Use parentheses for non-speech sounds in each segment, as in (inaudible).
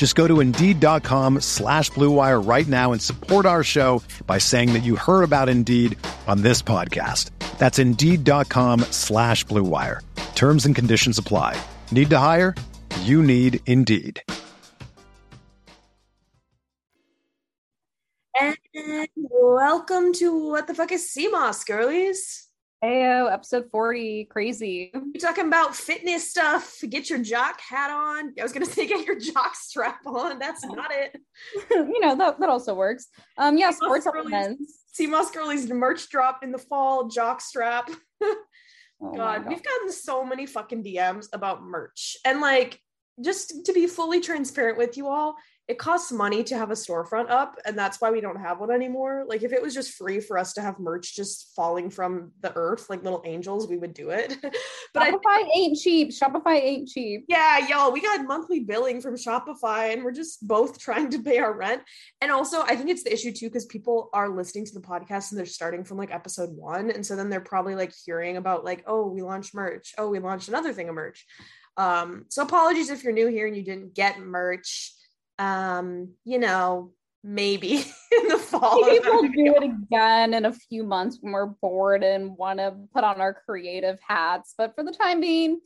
Just go to Indeed.com slash BlueWire right now and support our show by saying that you heard about Indeed on this podcast. That's Indeed.com slash BlueWire. Terms and conditions apply. Need to hire? You need Indeed. And welcome to What the Fuck is Sea Moss, girlies? Heyo, episode 40. Crazy. We're talking about fitness stuff. Get your jock hat on. I was gonna say get your jock strap on. That's not it. (laughs) you know, that, that also works. Um, yeah, sports supplements. Sea Moss girlies merch drop in the fall, jock strap. (laughs) Oh my God, we've gotten so many fucking DMs about merch. And like, just to be fully transparent with you all, it costs money to have a storefront up, and that's why we don't have one anymore. Like, if it was just free for us to have merch just falling from the earth like little angels, we would do it. (laughs) but I Shopify ain't cheap. Shopify ain't cheap. yeah, y'all, we got monthly billing from Shopify and we're just both (laughs) trying to pay our rent. And also, I think it's the issue too, because people are listening to the podcast and they're starting from like episode one. And so then they're probably like hearing about, like, oh, we launched merch. Oh, we launched another thing of merch. Um, so apologies if you're new here and you didn't get merch. Um, you know, maybe (laughs) in the fall. Maybe we'll do it again in a few months when we're bored and want to put on our creative hats. But for the time being,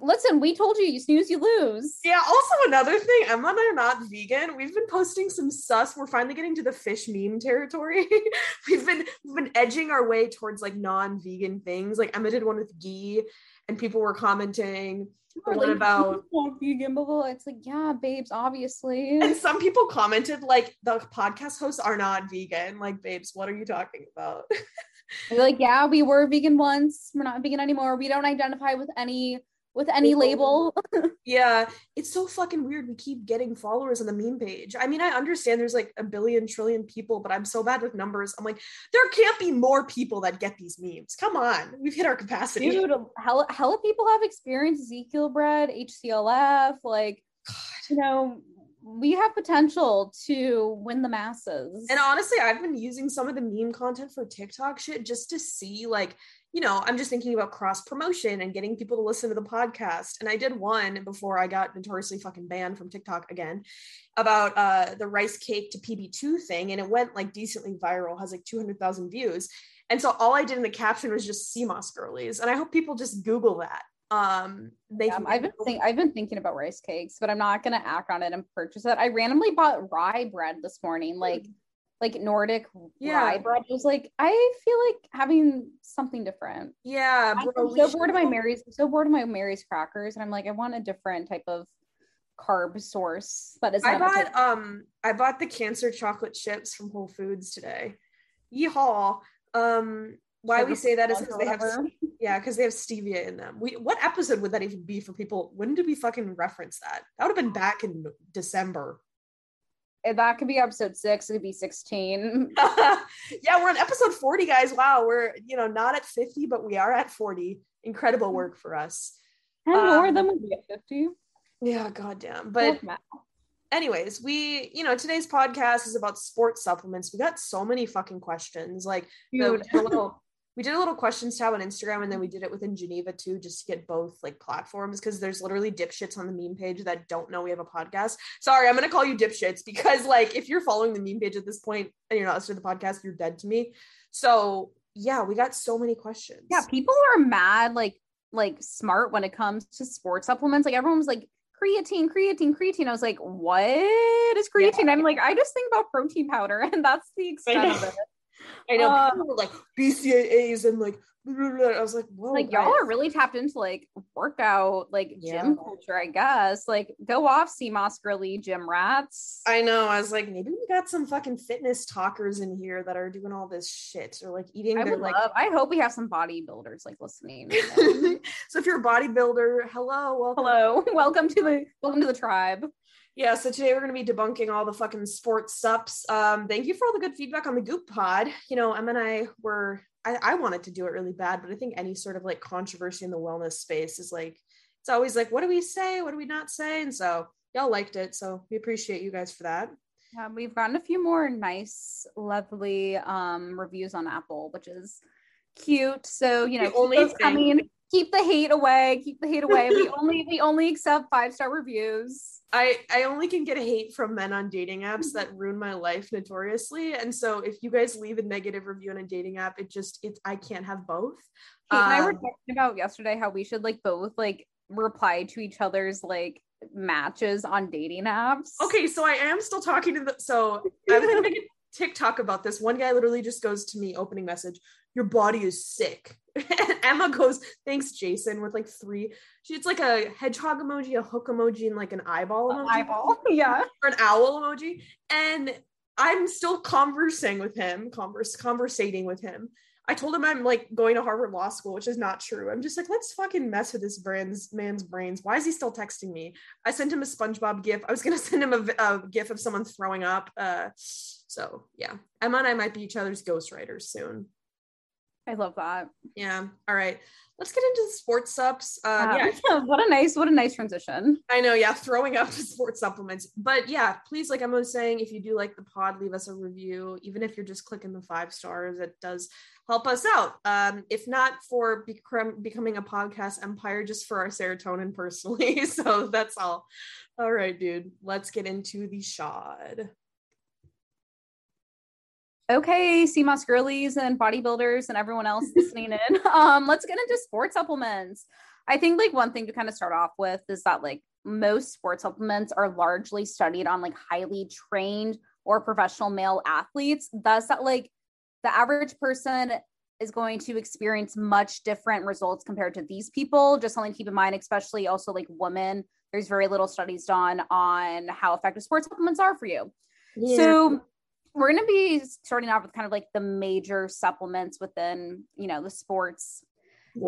listen, we told you, you snooze, you lose. Yeah, also another thing, Emma and I are not vegan. We've been posting some sus. We're finally getting to the fish meme territory. (laughs) we've been we've been edging our way towards like non-vegan things. Like Emma did one with ghee, and people were commenting. What like, about- "Oh, vegan? Blah, blah, blah." It's like, yeah, babes, obviously. And some people commented like the podcast hosts are not vegan. Like, babes, what are you talking about? (laughs) Like, yeah, we were vegan once. We're not vegan anymore. We don't identify with any with any label. (laughs) yeah, it's so fucking weird. We keep getting followers on the meme page. I mean, I understand there's like a billion trillion people, but I'm so bad with numbers. I'm like, there can't be more people that get these memes. Come on, we've hit our capacity. Dude, hella, hella people have experienced Ezekiel bread, HCLF. Like, you know, we have potential to win the masses. And honestly, I've been using some of the meme content for TikTok shit just to see, like, you know, I'm just thinking about cross promotion and getting people to listen to the podcast. And I did one before I got notoriously fucking banned from TikTok again about uh, the rice cake to PB2 thing. And it went like decently viral, has like 200,000 views. And so all I did in the caption was just Sea Moss girlies. And I hope people just Google that. Um, they can I've been think I've been thinking about rice cakes, but I'm not gonna act on it and purchase it. I randomly bought rye bread this morning, like like Nordic Yeah. rye bread. It was like I feel like having something different. yeah, I'm so bored of my Mary's. I'm so bored of my Mary's crackers, and I'm like, I want a different type of carb source. But it's I bought um I bought the cancer chocolate chips from Whole Foods today. Yeehaw. Um why we say that is because they have yeah, because they have stevia in them. We what episode would that even be for people? When did we fucking reference that? That would have been back in December. And that could be episode six. It could be sixteen. (laughs) yeah, we're on episode 40, guys. Wow, we're you know not at 50, but we are at 40. Incredible work for us. And more Um, than would be at fifty. Yeah, goddamn. But anyways, we, you know, today's podcast is about sports supplements. We got so many fucking questions. Like, the- we Dude. did a little, we did a little questions tab on Instagram, and then we did it within Geneva too, just to get both like platforms because there's literally dipshits on the meme page that don't know we have a podcast. Sorry, I'm gonna call you dipshits because like if you're following the meme page at this point and you're not listening to the podcast, you're dead to me. So yeah, we got so many questions. yeah, people are mad, like like smart when it comes to sports supplements. Like everyone was like creatine, creatine, creatine. I was like, what is creatine? I'm like, I just think about protein powder, (laughs) and that's the extent of it. I know Uh, people were like BCAAs and like I was like, whoa. like y'all are really tapped into like workout, like Yeah. gym culture, I guess. Like go off, moss girly gym rats. I know. I was like, maybe we got some fucking fitness talkers in here that are doing all this shit or like eating I their would like. love. I hope we have some bodybuilders like listening. (laughs) so if you're a bodybuilder, hello, welcome. Hello, (laughs) welcome to the welcome to the tribe. Yeah, so today we're going to be debunking all the fucking sports sups. Um, thank you for all the good feedback on the Goop Pod. You know, Emma and I were, I, I wanted to do it really bad, but I think any sort of like controversy in the wellness space is like, it's always like, what do we say? What do we not say? And so y'all liked it. So we appreciate you guys for that. Yeah, we've gotten a few more nice, lovely um reviews on Apple, which is cute. So you know, The only thing- coming. Keep the hate away. Keep the hate away. we (laughs) only we only accept five star reviews. I, I only can get hate from men on dating apps that ruin my life notoriously. And so if you guys leave a negative review on a dating app, it just, it's, I can't have both. Kate and I were Um, talking about yesterday how we should like both like reply to each other's like matches on dating apps. Okay, so I am still talking to the. So (laughs) I was gonna make a TikTok about this. One guy literally just goes to me, opening message, "Your body is sick." And (laughs) Emma goes, "Thanks, Jason," with like three. She it's like a hedgehog emoji, a hook emoji, and like an eyeball emoji, eyeball. (laughs) Yeah. (laughs) or an owl emoji. And I'm still conversing with him, converse conversating with him. I told him I'm like going to Harvard Law School, which is not true. I'm just like, let's fucking mess with this brand's man's brains. Why is he still texting me? I sent him a SpongeBob gif. I was gonna send him a, a gif of someone throwing up. Uh, so yeah, Emma and I might be each other's ghostwriters soon. I love that. Yeah. All right. Let's get into the sports subs. Uh, yeah, Um, (laughs) what a nice, what a nice transition. I know, yeah, throwing up (laughs) sports supplements. But yeah, please, like Emma was saying, if you do like the pod, leave us a review. Even if you're just clicking the five stars, it does help us out. Um, if not for becom- becoming a podcast empire, just for our serotonin personally. (laughs) so that's all. All right, dude. Let's get into the shod. Okay, Sea Moss girlies and bodybuilders and everyone else listening in. (laughs) Um, let's get into sports supplements. I think like one thing to kind of start off with is that like most sports supplements are largely studied on like highly trained or professional male athletes. Thus, that like the average person is going to experience much different results compared to these people. Just something to keep in mind, especially also like women. There's very little studies done on how effective sports supplements are for you. So we're going to be starting off with kind of like the major supplements within, you know, the sports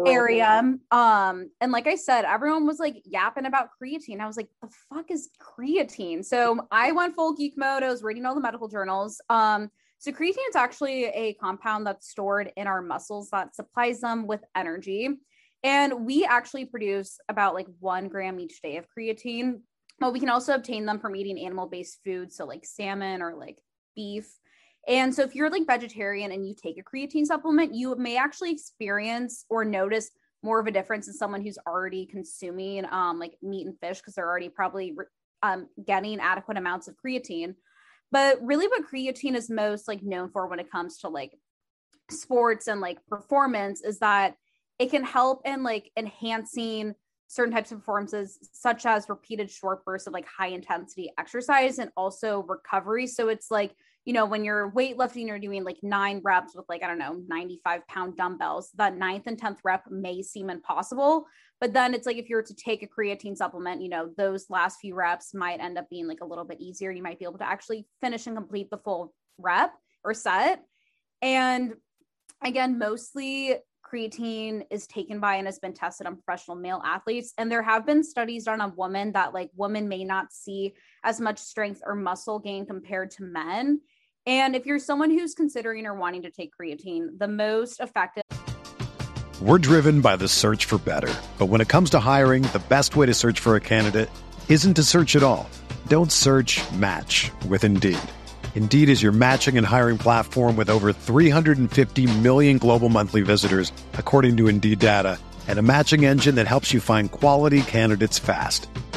area. Um, and like I said, everyone was like yapping about creatine. I was like, the fuck is creatine? So I went full geek mode. I was reading all the medical journals. Um, so creatine is actually a compound that's stored in our muscles that supplies them with energy. And we actually produce about like one gram each day of creatine. But we can also obtain them from eating animal-based foods, so like salmon or like beef. And so if you're like vegetarian and you take a creatine supplement, you may actually experience or notice more of a difference in someone who's already consuming um, like meat and fish because they're already probably um, getting adequate amounts of creatine. But really, what creatine is most like known for when it comes to like sports and like performance is that it can help in like enhancing certain types of performances, such as repeated short bursts of like high intensity exercise and also recovery. So it's like, you know, when you're weightlifting, you're doing like nine reps with like, I don't know, 95 pound dumbbells, that ninth and 10th rep may seem impossible. But then it's like if you were to take a creatine supplement, you know, those last few reps might end up being like a little bit easier. You might be able to actually finish and complete the full rep or set. And again, mostly creatine is taken by and has been tested on professional male athletes and there have been studies done on women that like women may not see as much strength or muscle gain compared to men and if you're someone who's considering or wanting to take creatine the most effective We're driven by the search for better. But when it comes to hiring, the best way to search for a candidate isn't to search at all. Don't search match with Indeed. Indeed is your matching and hiring platform with over 350 million global monthly visitors, according to Indeed data, and a matching engine that helps you find quality candidates fast.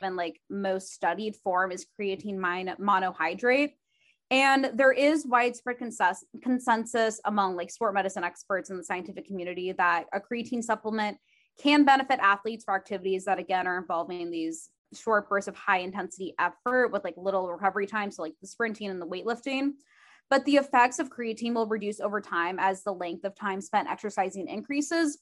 And like most studied form is creatine monohydrate. And there is widespread consensus, consensus among like sport medicine experts in the scientific community that a creatine supplement can benefit athletes for activities that again are involving these short bursts of high intensity effort with like little recovery time. So like the sprinting and the weightlifting. But the effects of creatine will reduce over time as the length of time spent exercising increases.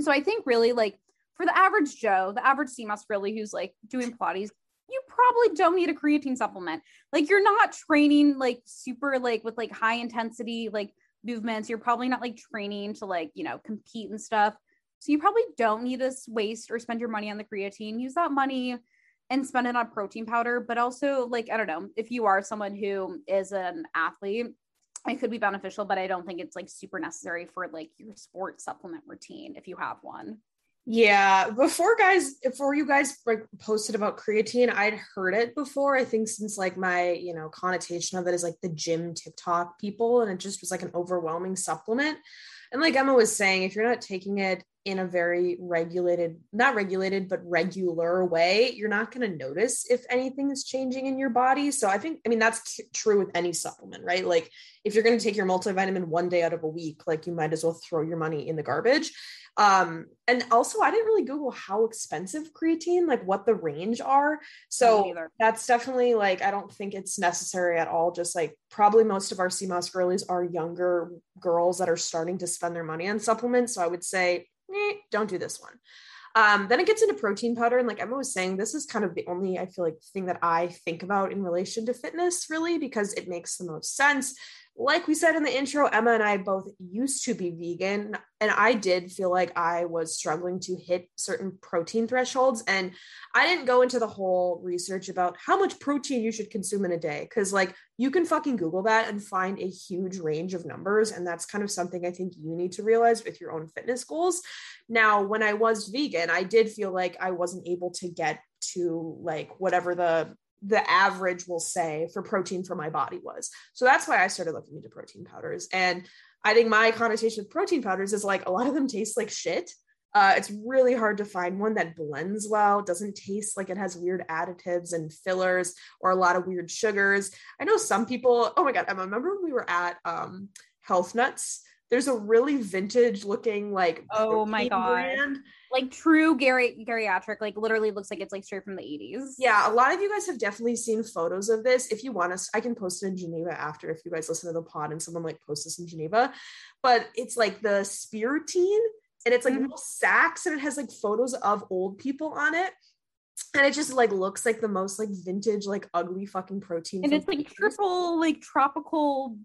So I think really like for the average Joe, the average Sea Moss really who's like doing Pilates, you probably don't need a creatine supplement. Like you're not training like super like with like high intensity like movements. You're probably not like training to like, you know, compete and stuff. So you probably don't need to waste or spend your money on the creatine. Use that money and spend it on protein powder. But also, like, I don't know, if you are someone who is an athlete, it could be beneficial, but I don't think it's like super necessary for like your sports supplement routine if you have one. Yeah, before guys, before you guys like posted about creatine, I'd heard it before. I think since like my, you know, connotation of it is like the gym TikTok people, and it just was like an overwhelming supplement. And like Emma was saying, if you're not taking it in a very regulated, not regulated, but regular way, you're not going to notice if anything is changing in your body. So I think, I mean, that's true with any supplement, right? Like if you're going to take your multivitamin one day out of a week, like you might as well throw your money in the garbage. Um, and also I didn't really Google how expensive creatine, like what the range are. So that's definitely like, I don't think it's necessary at all. Just like probably most of our Sea Moss girlies are younger girls that are starting to spend their money on supplements. So I would say, eh, don't do this one. Um, then it gets into protein powder. And like Emma was saying, this is kind of the only, I feel like, thing that I think about in relation to fitness, really, because it makes the most sense like we said in the intro, Emma and I both used to be vegan, and I did feel like I was struggling to hit certain protein thresholds. And I didn't go into the whole research about how much protein you should consume in a day, because like you can fucking Google that and find a huge range of numbers. And that's kind of something I think you need to realize with your own fitness goals. Now, when I was vegan, I did feel like I wasn't able to get to like whatever the the average will say for protein for my body was. So that's why I started looking into protein powders. And I think my connotation with protein powders is like a lot of them taste like shit. Uh, it's really hard to find one that blends well, doesn't taste like it has weird additives and fillers or a lot of weird sugars. I know some people, oh my God, I remember when we were at um, Health Nuts there's a really vintage looking like oh my god. brand. like true Gary geriatric like literally looks like it's like straight from the 80s yeah a lot of you guys have definitely seen photos of this. If you want us i can post it in geneva after if you guys listen to the pod and someone like post this in geneva. But it's like the spirulina and it's like mm-hmm. little sacks and it has like photos of old people on it. And it just like looks like the most like vintage like ugly fucking protein and it's like triple like tropical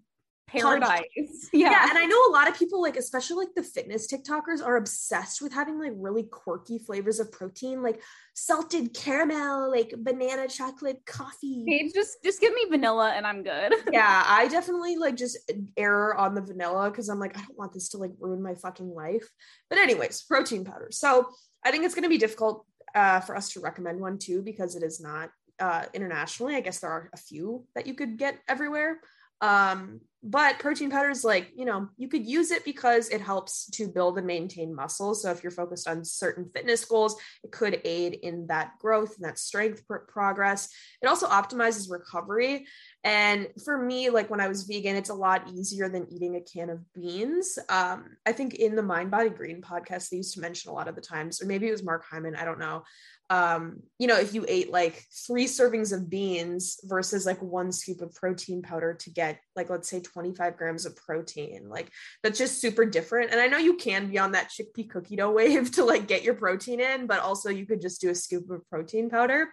paradise. (laughs) Yeah. yeah. And I know a lot of people, like, especially like the fitness TikTokers, are obsessed with having like really quirky flavors of protein, like salted caramel, like banana chocolate coffee. Hey, just just give me vanilla and I'm good. (laughs) yeah, I definitely like just error on the vanilla because I'm like, I don't want this to like ruin my fucking life. But anyways, protein powder. So I think it's gonna be difficult uh, for us to recommend one too because it is not uh, internationally. I guess there are a few that you could get everywhere. Um, but protein powder is like you know you could use it because it helps to build and maintain muscle so if you're focused on certain fitness goals it could aid in that growth and that strength pr- progress. It also optimizes recovery. And for me like when i was vegan it's a lot easier than eating a can of beans. Um, i think in the mind body green podcast they used to mention a lot of the times or maybe it was mark hyman i don't know. Um, you know, if you ate like three servings of beans versus like one scoop of protein powder to get like, let's say 25 grams of protein, like that's just super different. And I know you can be on that chickpea cookie dough (laughs) wave to like get your protein in, but also you could just do a scoop of protein powder.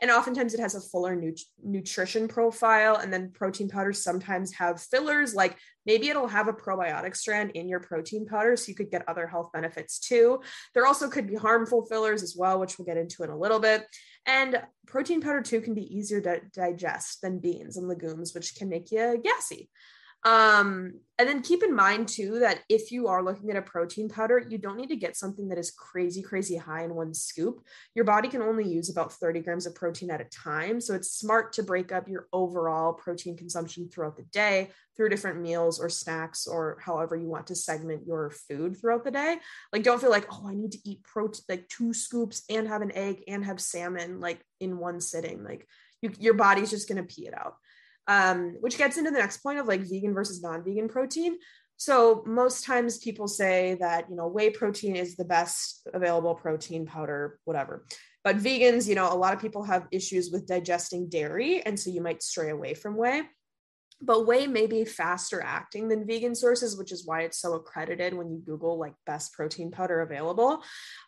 And oftentimes it has a fuller nut- nutrition profile. And then protein powders sometimes have fillers like maybe it'll have a probiotic strand in your protein powder so you could get other health benefits too. There also could be harmful fillers as well, which we'll get into in a little bit. And protein powder too can be easier to digest than beans and legumes, which can make you gassy. Um, and then keep in mind too that if you are looking at a protein powder, you don't need to get something that is crazy, crazy high in one scoop. Your body can only use about 30 grams of protein at a time. So it's smart to break up your overall protein consumption throughout the day through different meals or snacks or however you want to segment your food throughout the day. Like, don't feel like, oh, I need to eat protein, like two scoops and have an egg and have salmon like in one sitting. Like, you, your body's just going to pee it out um, which gets into the next point of like vegan versus non-vegan protein. So most times people say that you know whey protein is the best available protein powder, whatever. But vegans, you know, a lot of people have issues with digesting dairy, and so you might stray away from whey. But whey may be faster acting than vegan sources, which is why it's so accredited when you Google like best protein powder available.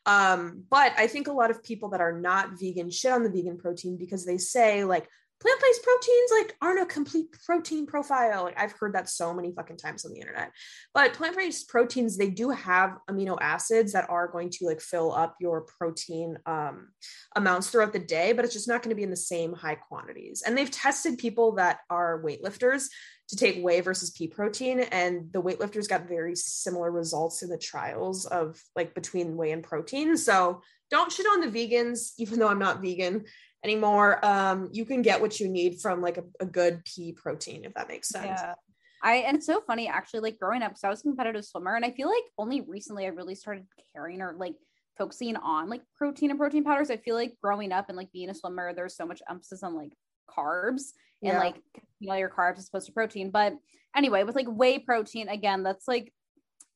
Um, but I think a lot of people that are not vegan shit on the vegan protein because they say like plant-based proteins like aren't a complete protein profile. Like i've heard that so many fucking times on the internet. But plant-based proteins they do have amino acids that are going to like fill up your protein um, amounts throughout the day but it's just not going to be in the same high quantities. And they've tested people that are weightlifters to take whey versus pea protein and the weightlifters got very similar results in the trials of like between whey and protein. So don't shit on the vegans even though i'm not vegan anymore. Um, you can get what you need from like a, a good pea protein, if that makes sense. Yeah. I and it's so funny actually, like growing up, because I was a competitive swimmer, and I feel like only recently I really started caring or like focusing on like protein and protein powders. I feel like growing up and like being a swimmer, there's so much emphasis on like carbs and like you know your carbs as opposed to protein. But anyway, with like whey protein, again, that's like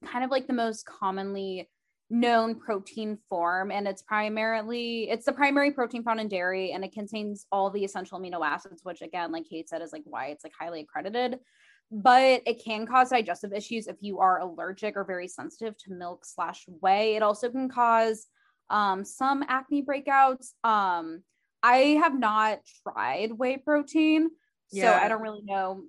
kind of like the most commonly known protein form and it's primarily it's the primary protein found in dairy and it contains all the essential amino acids which again like kate said is like why it's like highly accredited. But it can cause digestive issues if you are allergic or very sensitive to milk slash whey. It also can cause um, some acne breakouts. Um, i have not tried whey protein yeah. so i don't really know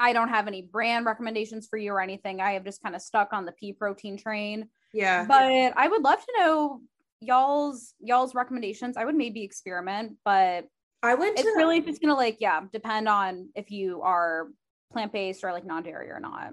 i don't have any brand recommendations for you or anything i have just kind of stuck on the pea protein train yeah. But I would love to know y'all's y'all's recommendations. I would maybe experiment, but I went it's really just gonna like, yeah, depend on if you are plant-based or like non-dairy or not.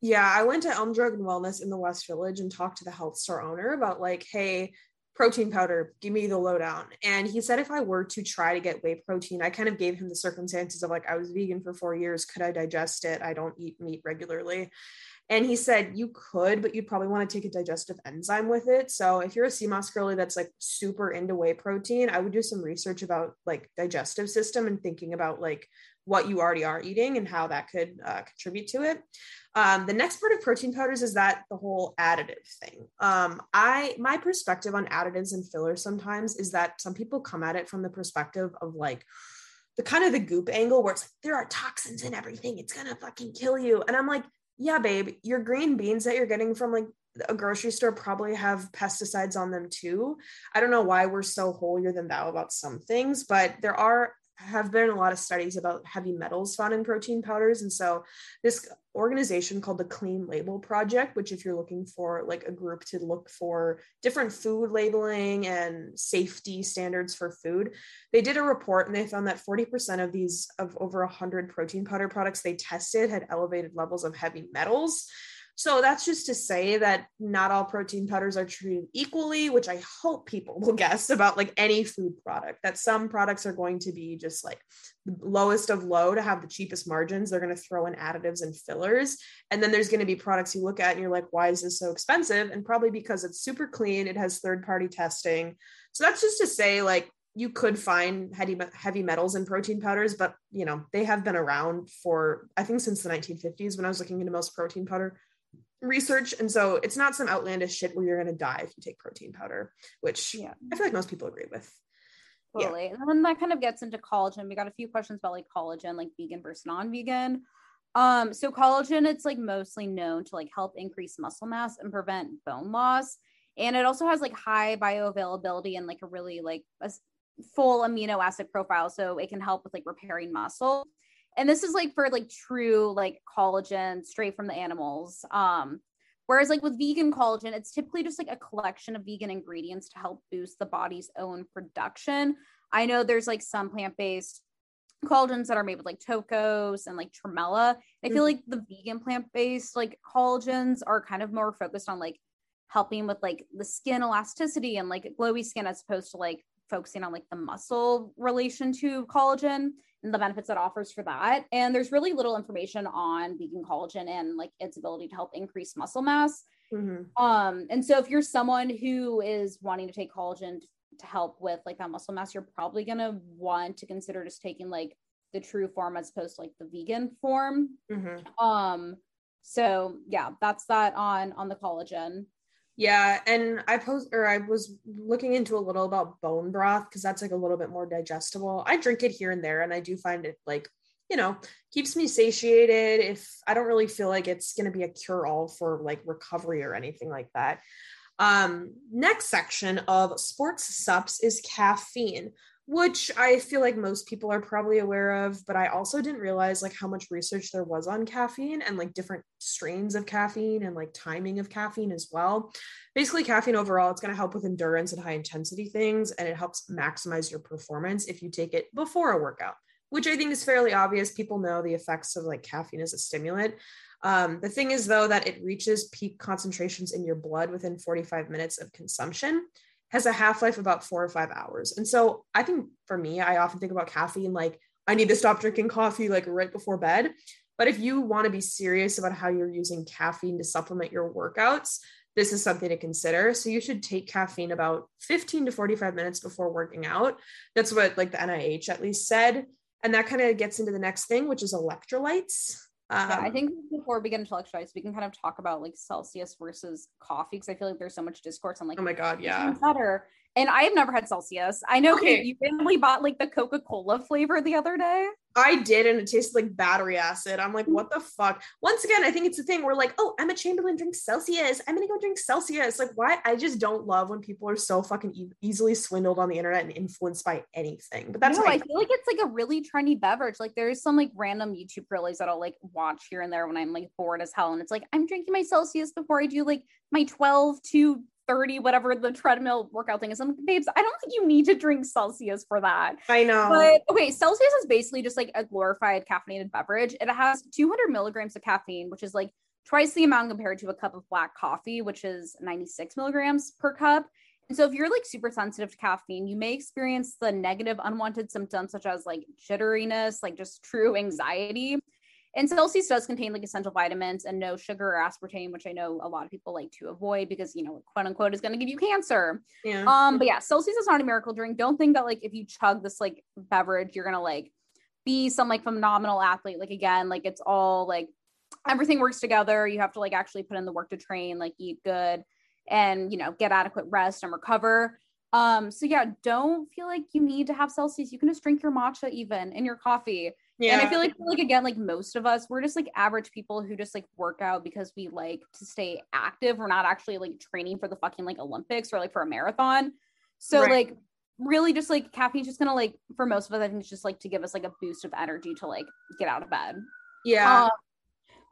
Yeah, I went to Elm Drug and Wellness in the West Village and talked to the health store owner about like, hey, protein powder, give me the lowdown. And he said if I were to try to get whey protein, I kind of gave him the circumstances of like I was vegan for four years. Could I digest it? I don't eat meat regularly. And he said you could, but you'd probably want to take a digestive enzyme with it. So if you're a Sea Moss girly that's like super into whey protein, I would do some research about like digestive system and thinking about like what you already are eating and how that could uh, contribute to it. Um, the next part of protein powders is that the whole additive thing. Um, I my perspective on additives and fillers sometimes is that some people come at it from the perspective of like the kind of the goop angle where it's like there are toxins in everything, it's gonna fucking kill you, and I'm like yeah, babe, your green beans that you're getting from like a grocery store probably have pesticides on them too. I don't know why we're so holier than thou about some things, but there are have been a lot of studies about heavy metals found in protein powders. And so this organization called the Clean Label Project, which if you're looking for like a group to look for different food labeling and safety standards for food, they did a report and they found that 40% of these of over 100 protein powder products they tested had elevated levels of heavy metals So that's just to say that not all protein powders are treated equally, which I hope people will (laughs) guess about like any food product, that some products are going to be just like the lowest of low to have the cheapest margins. They're going to throw in additives and fillers. And then there's going to be products you look at and you're like, why is this so expensive? And probably because it's super clean, it has third party testing. So that's just to say, like, you could find heavy heavy metals in protein powders, but you know they have been around for I think since the 1950s when I was looking into most protein powder research, and so it's not some outlandish shit where you're gonna die if you take protein powder, which yeah. I feel like most people agree with. Totally, yeah. and then that kind of gets into collagen. We got a few questions about like collagen, like vegan versus non-vegan. Um, so collagen, it's like mostly known to like help increase muscle mass and prevent bone loss and it also has like high bioavailability and like a really like a full amino acid profile so it can help with like repairing muscle and this is like for like true like collagen straight from the animals um whereas like with vegan collagen it's typically just like a collection of vegan ingredients to help boost the body's own production i know there's like some plant-based collagens that are made with like tocos and like tremella i feel mm-hmm. like the vegan plant-based like collagens are kind of more focused on like helping with like the skin elasticity and like glowy skin as opposed to like focusing on like the muscle relation to collagen and the benefits it offers for that. And there's really little information on vegan collagen and like its ability to help increase muscle mass. Mm-hmm. Um, and so if you're someone who is wanting to take collagen to help with like that muscle mass, you're probably gonna want to consider just taking like the true form as opposed to like the vegan form. Mm-hmm. Um, so yeah, that's that on on the collagen. Yeah, and I post or I was looking into a little about bone broth because that's like a little bit more digestible. I drink it here and there, and I do find it like you know keeps me satiated. If I don't really feel like it's going to be a cure all for like recovery or anything like that. Um, next section of sports sups is caffeine which I feel like most people are probably aware of, but I also didn't realize like how much research there was on caffeine and like different strains of caffeine and like timing of caffeine as well. Basically, caffeine overall, it's going to help with endurance and high intensity things, and it helps maximize your performance if you take it before a workout, which I think is fairly obvious. People know the effects of like caffeine as a stimulant. Um, the thing is, though, that it reaches peak concentrations in your blood within 45 minutes of consumption has a half life about four or five hours. And so I think for me, I often think about caffeine like I need to stop drinking coffee like right before bed. But if you want to be serious about how you're using caffeine to supplement your workouts, this is something to consider. So you should take caffeine about 15 to 45 minutes before working out. That's what like the NIH at least said. And that kind of gets into the next thing, which is electrolytes. Um, yeah, I um, think before we get into electrolytes, we can kind of talk about like Celsius versus coffee because I feel like there's so much discourse on like, oh my god, yeah, better. And I have never had Celsius. I know okay. you randomly bought like the Coca Cola flavor the other day. I did, and it tasted like battery acid. I'm like, what the fuck? Once again, I think it's the thing where like, oh, Emma Chamberlain drinks Celsius. I'm gonna go drink Celsius. Like, why? I just don't love when people are so fucking e- easily swindled on the internet and influenced by anything. But that's no, I feel like it's like a really trendy beverage. Like, there's some like random YouTube girlies that I'll like watch here and there when I'm like bored as hell, and it's like I'm drinking my Celsius before I do like my 12 to 30, whatever the treadmill workout thing is. I'm like, babes, I don't think you need to drink Celsius for that. I know. But okay, Celsius is basically just like a glorified caffeinated beverage. It has 200 milligrams of caffeine, which is like twice the amount compared to a cup of black coffee, which is 96 milligrams per cup. And so if you're like super sensitive to caffeine, you may experience the negative unwanted symptoms such as like jitteriness, like just true anxiety. And Celsius does contain like essential vitamins and no sugar or aspartame, which I know a lot of people like to avoid because you know, quote unquote, is going to give you cancer. Yeah. Um, but yeah, Celsius is not a miracle drink. Don't think that like if you chug this like beverage, you're gonna like be some like phenomenal athlete. Like again, like it's all like everything works together. You have to like actually put in the work to train, like eat good and you know, get adequate rest and recover. Um, so yeah, don't feel like you need to have Celsius. You can just drink your matcha even in your coffee. Yeah. And I feel like like again, like most of us, we're just like average people who just like work out because we like to stay active. We're not actually like training for the fucking like Olympics or like for a marathon. So right. like really just like caffeine's just gonna like for most of us, I think it's just like to give us like a boost of energy to like get out of bed. Yeah. Um,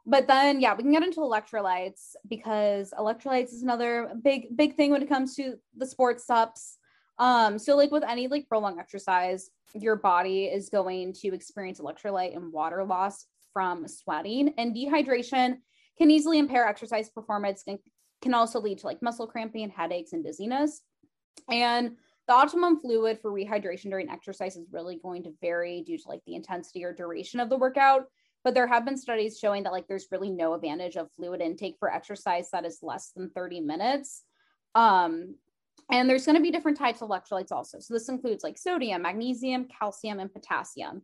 but then yeah, we can get into electrolytes because electrolytes is another big, big thing when it comes to the sports sups. Um, so like with any like prolonged exercise, your body is going to experience electrolyte and water loss from sweating and dehydration can easily impair exercise performance and can also lead to like muscle cramping, headaches, and dizziness. And the optimum fluid for rehydration during exercise is really going to vary due to like the intensity or duration of the workout. But there have been studies showing that like there's really no advantage of fluid intake for exercise that is less than 30 minutes. Um, and there's going to be different types of electrolytes also. So this includes like sodium, magnesium, calcium, and potassium.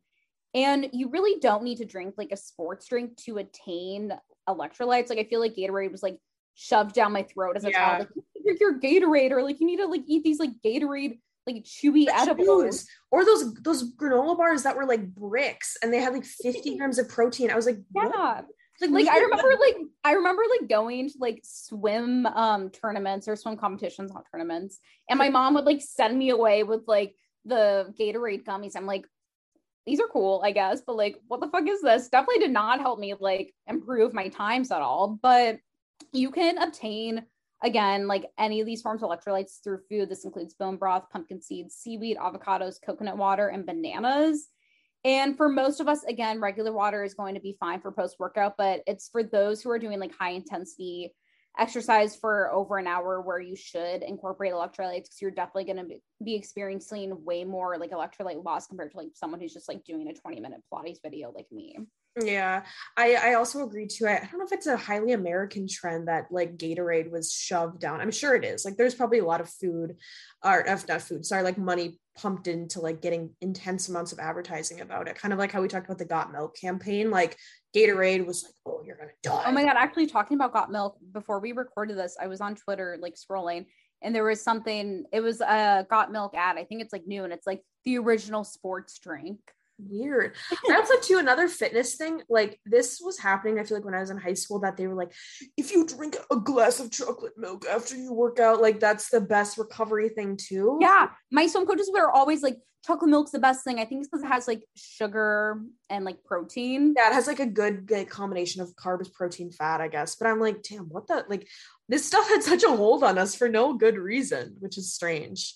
And you really don't need to drink like a sports drink to attain electrolytes. Like I feel like Gatorade was like shoved down my throat as a yeah. child. Like drink your Gatorade or like you need to like eat these like Gatorade like chewy the edibles or those those granola bars that were like bricks and they had like 50 (laughs) grams of protein. I was like, yeah. What? Like, like I remember like I remember like going to like swim um tournaments or swim competitions, not tournaments. And my mom would like send me away with like the Gatorade gummies. I'm like, these are cool, I guess, but like what the fuck is this? Definitely did not help me like improve my times at all. But you can obtain again like any of these forms of electrolytes through food. This includes bone broth, pumpkin seeds, seaweed, avocados, coconut water, and bananas. And for most of us, again, regular water is going to be fine for post workout, but it's for those who are doing like high intensity exercise for over an hour where you should incorporate electrolytes because you're definitely going to be experiencing way more like electrolyte loss compared to like someone who's just like doing a 20 minute Pilates video like me. Yeah, I I also agree too. I, I don't know if it's a highly American trend that like Gatorade was shoved down. I'm sure it is. Like there's probably a lot of food, or not food, sorry, like money pumped into like getting intense amounts of advertising about it. Kind of like how we talked about the Got Milk campaign. Like Gatorade was like, oh, you're gonna die. Oh my god! Actually, talking about Got Milk before we recorded this, I was on Twitter like scrolling, and there was something. It was a Got Milk ad. I think it's like new, and it's like the original sports drink weird. I also too another fitness thing. Like this was happening. I feel like when I was in high school, that they were like, if you drink a glass of chocolate milk after you work out, like that's the best recovery thing too. Yeah, my swim coaches were always like, chocolate milk's the best thing. I think it's because it has like sugar and like protein. Yeah, it has like a good, good combination of carbs, protein, fat, I guess. But I'm like, damn, what the like? This stuff had such a hold on us for no good reason, which is strange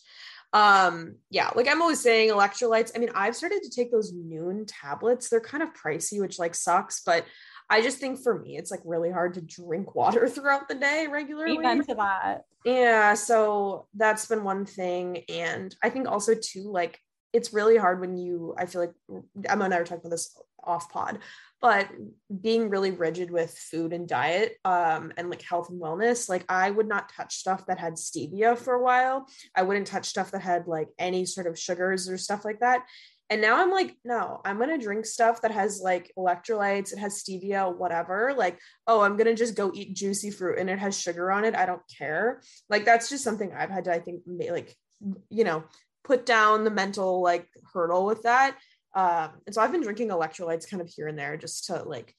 um yeah like i'm always saying electrolytes i mean i've started to take those Nuun tablets. They're kind of pricey which like sucks but i just think for me it's like really hard to drink (laughs) water throughout the day regularly. Amen to that. Yeah so that's been one thing. And i think also too like it's really hard when you i feel like emma and i were talking about this off pod but being really rigid with food and diet um, and like health and wellness like i would not touch stuff that had stevia for a while. I wouldn't touch stuff that had like any sort of sugars or stuff like that. And now i'm like no i'm gonna drink stuff that has like electrolytes it has stevia whatever. Like oh i'm gonna just go eat juicy fruit and it has sugar on it. I don't care. Like that's just something i've had to i think like you know put down the mental like hurdle with that um, and so I've been drinking electrolytes kind of here and there just to like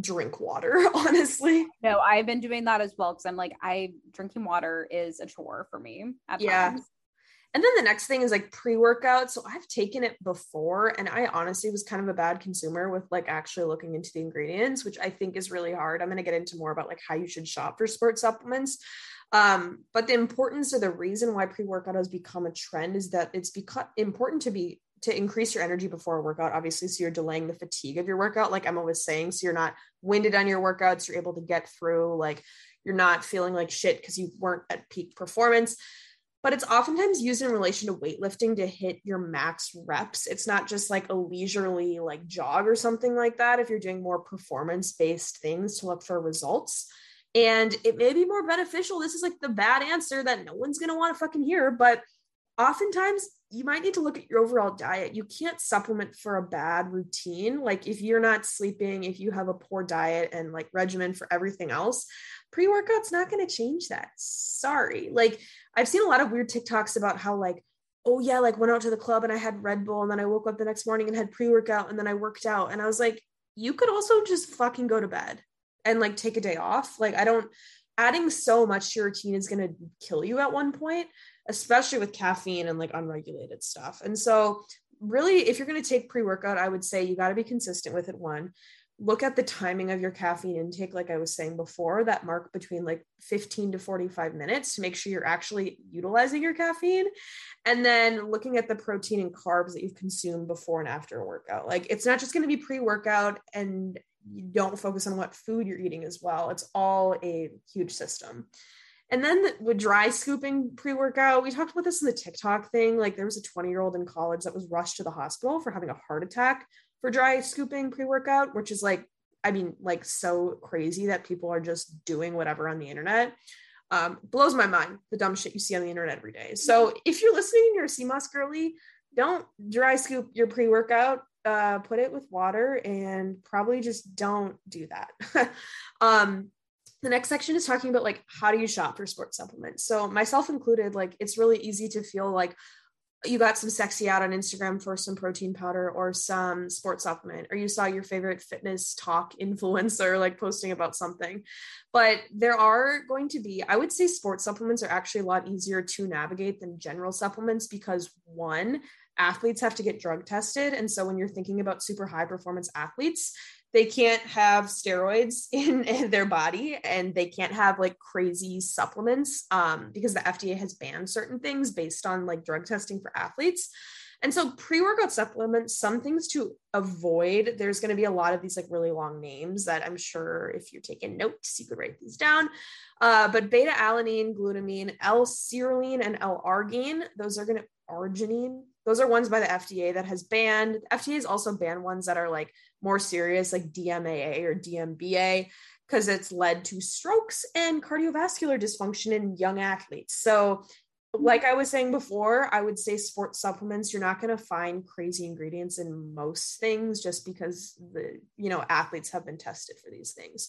drink water, (laughs) honestly. No, I've been doing that as well because I'm like, I drinking water is a chore for me. yeah. Times. And then the next thing is like pre workout. So I've taken it before, and I honestly was kind of a bad consumer with like actually looking into the ingredients, which I think is really hard. I'm going to get into more about like how you should shop for sports supplements. Um, but the importance or the reason why pre workout has become a trend is that it's become important to be to increase your energy before a workout, obviously. So you're delaying the fatigue of your workout, like Emma was saying. So you're not winded on your workouts. You're able to get through, like, you're not feeling like shit because you weren't at peak performance. But it's oftentimes used in relation to weightlifting to hit your max reps. It's not just like a leisurely, like, jog or something like that. If you're doing more performance based things to look for results. And it may be more beneficial. This is like the bad answer that no one's going to want to fucking hear. But oftentimes you might need to look at your overall diet. You can't supplement for a bad routine. Like if you're not sleeping, if you have a poor diet and like regimen for everything else, pre-workout's not going to change that. Sorry. Like I've seen a lot of weird TikToks about how like oh yeah, like went out to the club and I had Red Bull and then I woke up the next morning and had pre-workout and then I worked out and I was like you could also just fucking go to bed and like take a day off. Like I don't adding so much to your routine is going to kill you at one point especially with caffeine and like unregulated stuff. And so, really, if you're going to take pre workout, I would say you got to be consistent with it. One, look at the timing of your caffeine intake, like I was saying before, that mark between like 15 to 45 minutes to make sure you're actually utilizing your caffeine. And then looking at the protein and carbs that you've consumed before and after a workout. Like it's not just going to be pre workout and you don't focus on what food you're eating as well. It's all a huge system. And then the, with dry scooping pre workout, we talked about this in the TikTok thing. Like there was a 20 year old in college that was rushed to the hospital for having a heart attack for dry scooping pre workout, which is like, I mean, like so crazy that people are just doing whatever on the internet. Um, blows my mind the dumb shit you see on the internet every day. So if you're listening and you're a Sea Moss girly, don't dry scoop your pre workout. Uh, put it with water and probably just don't do that. (laughs) um, the next section is talking about like how do you shop for sports supplements so myself included like it's really easy to feel like you got some sexy out on instagram for some protein powder or some sports supplement or you saw your favorite fitness talk (laughs) influencer like posting about something but there are going to be i would say sports supplements are actually a lot easier to navigate than general supplements because one athletes have to get drug tested and so when you're thinking about super high performance athletes they can't have steroids (laughs) in, in, their body and they can't have like crazy supplements um, because the FDA has banned certain things based on like drug testing for athletes. And so pre-workout supplements, some things to avoid. There's going to be a lot of these like really long names that I'm sure if you're taking notes, you could write these down. Uh, but beta alanine, glutamine, L-serine, and L-arginine, those are going to arginine. Those are ones by the FDA that has banned. FDA has also banned ones that are like more serious, like DMAA or DMBA, because it's led to strokes and cardiovascular dysfunction in young athletes. So, like I was saying before, I would say sports supplements, you're not going to find crazy ingredients in most things just because the, you know, athletes have been tested for these things.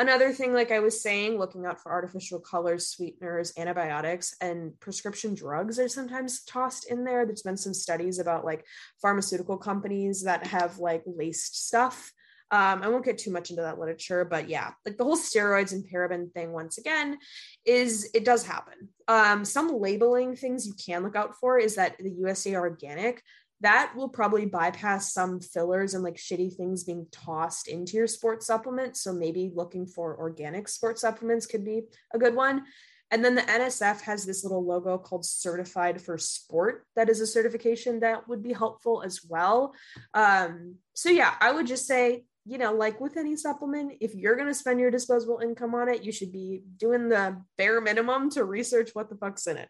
Another thing, like I was saying, looking out for artificial colors, sweeteners, antibiotics, and prescription drugs are sometimes tossed in there. There's been some studies about like pharmaceutical companies that have like laced stuff. Um, I won't get too much into that literature, but yeah, like the whole steroids and paraben thing, once again, is it does happen. Um, some labeling things you can look out for is that the USA Organic that will probably bypass some fillers and like shitty things being tossed into your sports supplement. So maybe looking for organic sports supplements could be a good one. And then the NSF has this little logo called Certified for Sport. That is a certification that would be helpful as well. Um, so, yeah, I would just say, you know, like with any supplement, if you're going to spend your disposable income on it, you should be doing the bare minimum to research what the fuck's in it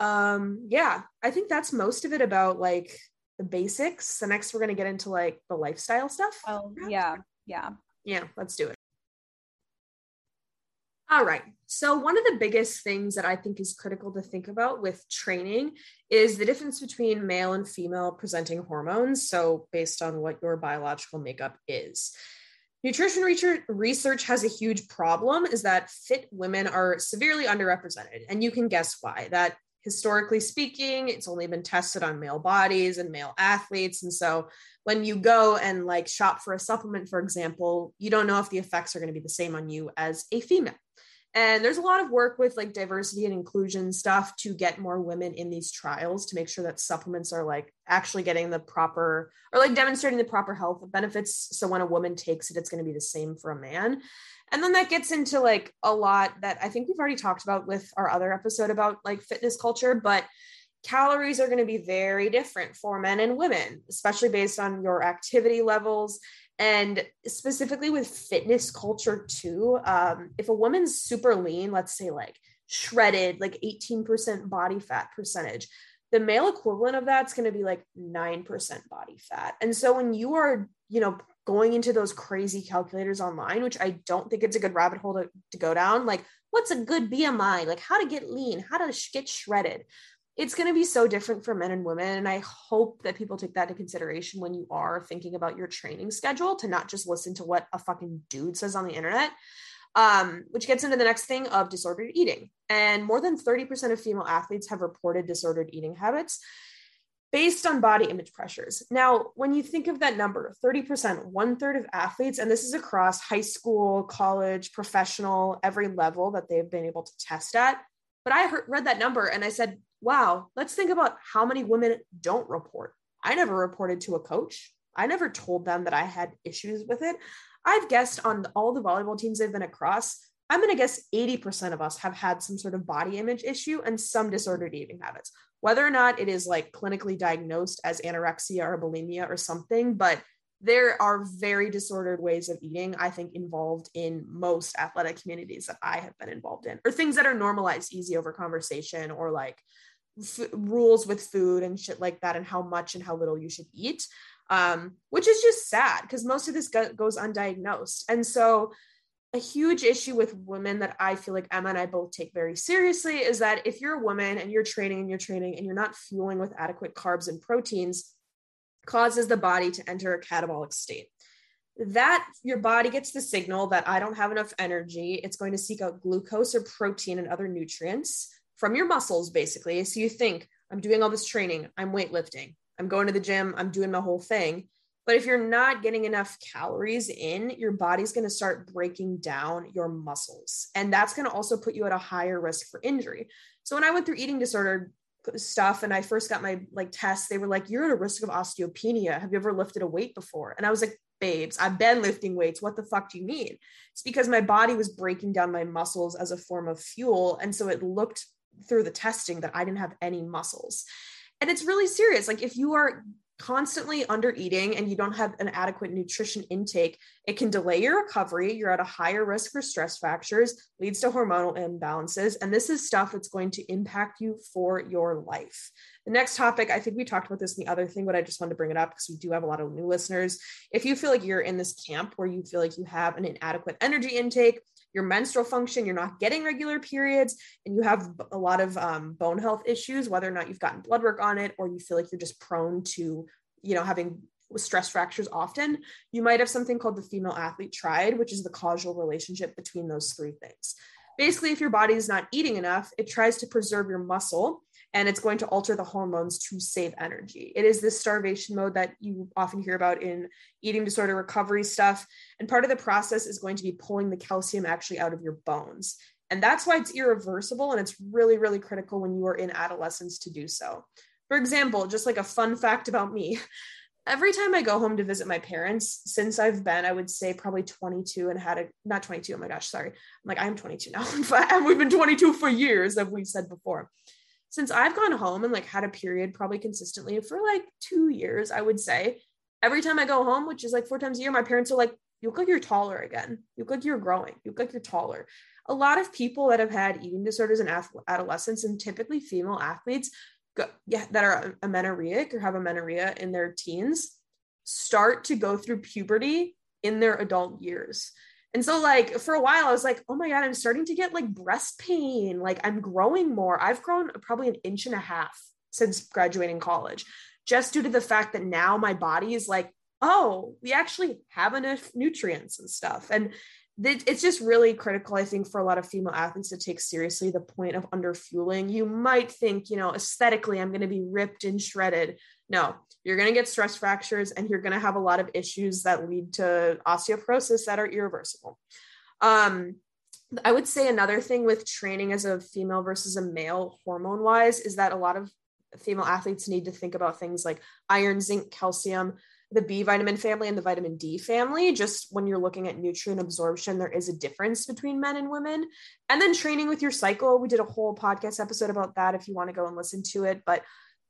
um yeah i think that's most of it about like the basics. The next we're going to get into like the lifestyle stuff. Oh yeah yeah. Yeah let's do it. All right. So one of the biggest things that i think is critical to think about with training is the difference between male and female presenting hormones. So based on what your biological makeup is. Nutrition research has a huge problem is that fit women are severely underrepresented. And you can guess why. That historically speaking, it's only been tested on male bodies and male athletes. And so when you go and like shop for a supplement, for example, you don't know if the effects are going to be the same on you as a female. And there's a lot of work with like diversity and inclusion stuff to get more women in these trials to make sure that supplements are like actually getting the proper or like demonstrating the proper health benefits. So when a woman takes it, it's going to be the same for a man. And then that gets into like a lot that I think we've already talked about with our other episode about like fitness culture, but calories are going to be very different for men and women, especially based on your activity levels. And specifically with fitness culture, too. Um, if a woman's super lean, let's say like shredded, like 18% body fat percentage, the male equivalent of that's going to be like 9% body fat. And so when you are, you know, going into those crazy calculators online, which I don't think it's a good rabbit hole to, to go down. Like, what's a good BMI? Like, how to get lean, how to get shredded. It's going to be so different for men and women. And I hope that people take that into consideration when you are thinking about your training schedule to not just listen to what a fucking dude says on the internet. Um, which gets into the next thing of disordered eating. And more than 30% of female athletes have reported disordered eating habits based on body image pressures. Now, when you think of that number, 30%, one third of athletes, and this is across high school, college, professional, every level that they've been able to test at. But I heard, read that number and I said, wow, let's think about how many women don't report. I never reported to a coach. I never told them that I had issues with it. I've guessed on all the volleyball teams I've been across, I'm going to guess 80% of us have had some sort of body image issue and some disordered eating habits whether or not it is like clinically diagnosed as anorexia or bulimia or something, but there are very disordered ways of eating, I think, involved in most athletic communities that I have been involved in, or things that are normalized easy over conversation, or like f- rules with food and shit like that, and how much and how little you should eat, um, which is just sad because most of this go- goes undiagnosed. And so, a huge issue with women that I feel like Emma and I both take very seriously is that if you're a woman and you're training and you're training and you're not fueling with adequate carbs and proteins, causes the body to enter a catabolic state. That your body gets the signal that I don't have enough energy. It's going to seek out glucose or protein and other nutrients from your muscles, basically. So you think, I'm doing all this training, I'm weightlifting, I'm going to the gym, I'm doing my whole thing. But if you're not getting enough calories in, your body's going to start breaking down your muscles. And that's going to also put you at a higher risk for injury. So when I went through eating disorder stuff and I first got my like tests, they were like, You're at a risk of osteopenia. Have you ever lifted a weight before? And I was like, Babes, I've been lifting weights. What the fuck do you mean? It's because my body was breaking down my muscles as a form of fuel. And so it looked through the testing that I didn't have any muscles. And it's really serious. Like if you are constantly under eating and you don't have an adequate nutrition intake, it can delay your recovery. You're at a higher risk for stress fractures, leads to hormonal imbalances. And this is stuff that's going to impact you for your life. The next topic, I think we talked about this in the other thing, but I just wanted to bring it up because we do have a lot of new listeners. If you feel like you're in this camp where you feel like you have an inadequate energy intake, your menstrual function, you're not getting regular periods, and you have a lot of um, bone health issues, whether or not you've gotten blood work on it, or you feel like you're just prone to, you know, having stress fractures often, you might have something called the female athlete triad, which is the causal relationship between those three things. Basically, if your body is not eating enough, it tries to preserve your muscle and it's going to alter the hormones to save energy. It is this starvation mode that you often hear about in eating disorder recovery stuff. And part of the process is going to be pulling the calcium actually out of your bones. And that's why it's irreversible and it's really, really critical when you are in adolescence to do so. For example, just like a fun fact about me, (laughs) every time I go home to visit my parents, since I've been, I would say probably 22 and had a not 22. Oh my gosh, sorry. I'm like, I'm 22 now. (laughs) and we've been 22 for years, as we've said before since I've gone home and like had a period probably consistently for like two years, I would say every time I go home, which is like four times a year, my parents are like, you look like you're taller again. You look like you're growing. You look like you're taller. A lot of people that have had eating disorders in adolescence and typically female athletes go, yeah, that are amenorrheic or have amenorrhea in their teens start to go through puberty in their adult years. And so, like, for a while, I was like, oh my God, I'm starting to get like breast pain. Like, I'm growing more. I've grown probably an inch and a half since graduating college, just due to the fact that now my body is like, oh, we actually have enough nutrients and stuff. And it's just really critical, I think, for a lot of female athletes to take seriously the point of underfueling. You might think, you know, aesthetically, I'm going to be ripped and shredded. No, you're going to get stress fractures and you're going to have a lot of issues that lead to osteoporosis that are irreversible. Um, I would say another thing with training as a female versus a male hormone wise is that a lot of female athletes need to think about things like iron, zinc, calcium, the B vitamin family and the vitamin D family. Just when you're looking at nutrient absorption, there is a difference between men and women. And then training with your cycle, we did a whole podcast episode about that if you want to go and listen to it. But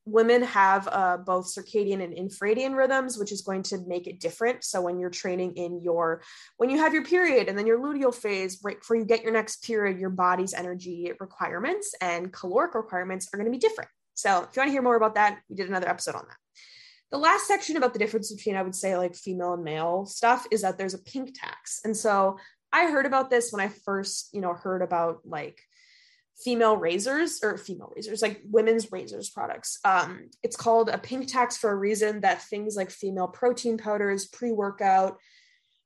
women have uh, both circadian and infradian rhythms which is going to make it different so when you're training in your when you have your period and then your luteal phase right before you get your next period your body's energy requirements and caloric requirements are going to be different so if you want to hear more about that we did another episode on that the last section about the difference between i would say like female and male stuff is that there's a pink tax. And so i heard about this when i first you know heard about like female razors or female razors like women's razors products. Um, it's called a pink tax for a reason that things like female protein powders pre-workout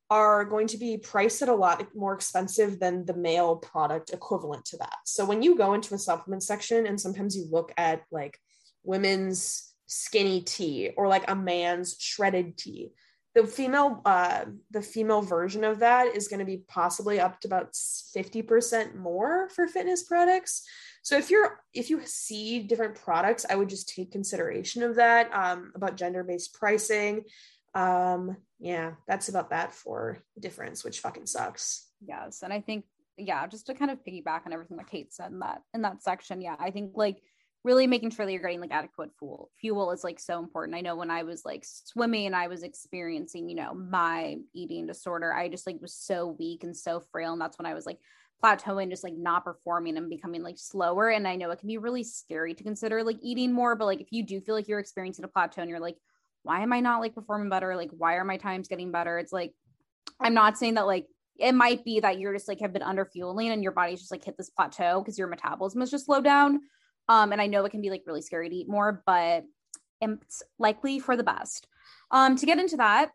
are going to be priced at a lot more expensive than the male product equivalent to that. So when you go into a supplement section and sometimes you look at like women's skinny tea or like a man's shredded tea. The female uh the female version of that is going to be possibly up to about 50% more for fitness products. So if you're if you see different products i would just take consideration of that um, about gender-based pricing. Um yeah that's about that for difference which fucking sucks. Yes and i think yeah just to kind of piggyback on everything that kate said in that in that section yeah i think like really making sure that you're getting like adequate fuel. Fuel is like so important. I know when i was like swimming and i was experiencing you know my eating disorder i just like was so weak and so frail and that's when i was like plateauing just like not performing and becoming like slower. And i know it can be really scary to consider like eating more but like if you do feel like you're experiencing a plateau and you're like why am i not like performing better? Like why are my times getting better? It's like i'm not saying that like it might be that you're just like have been under fueling and your body's just like hit this plateau because your metabolism is just slowed down um, and I know it can be like really scary to eat more, but it's likely for the best. Um, to get into that,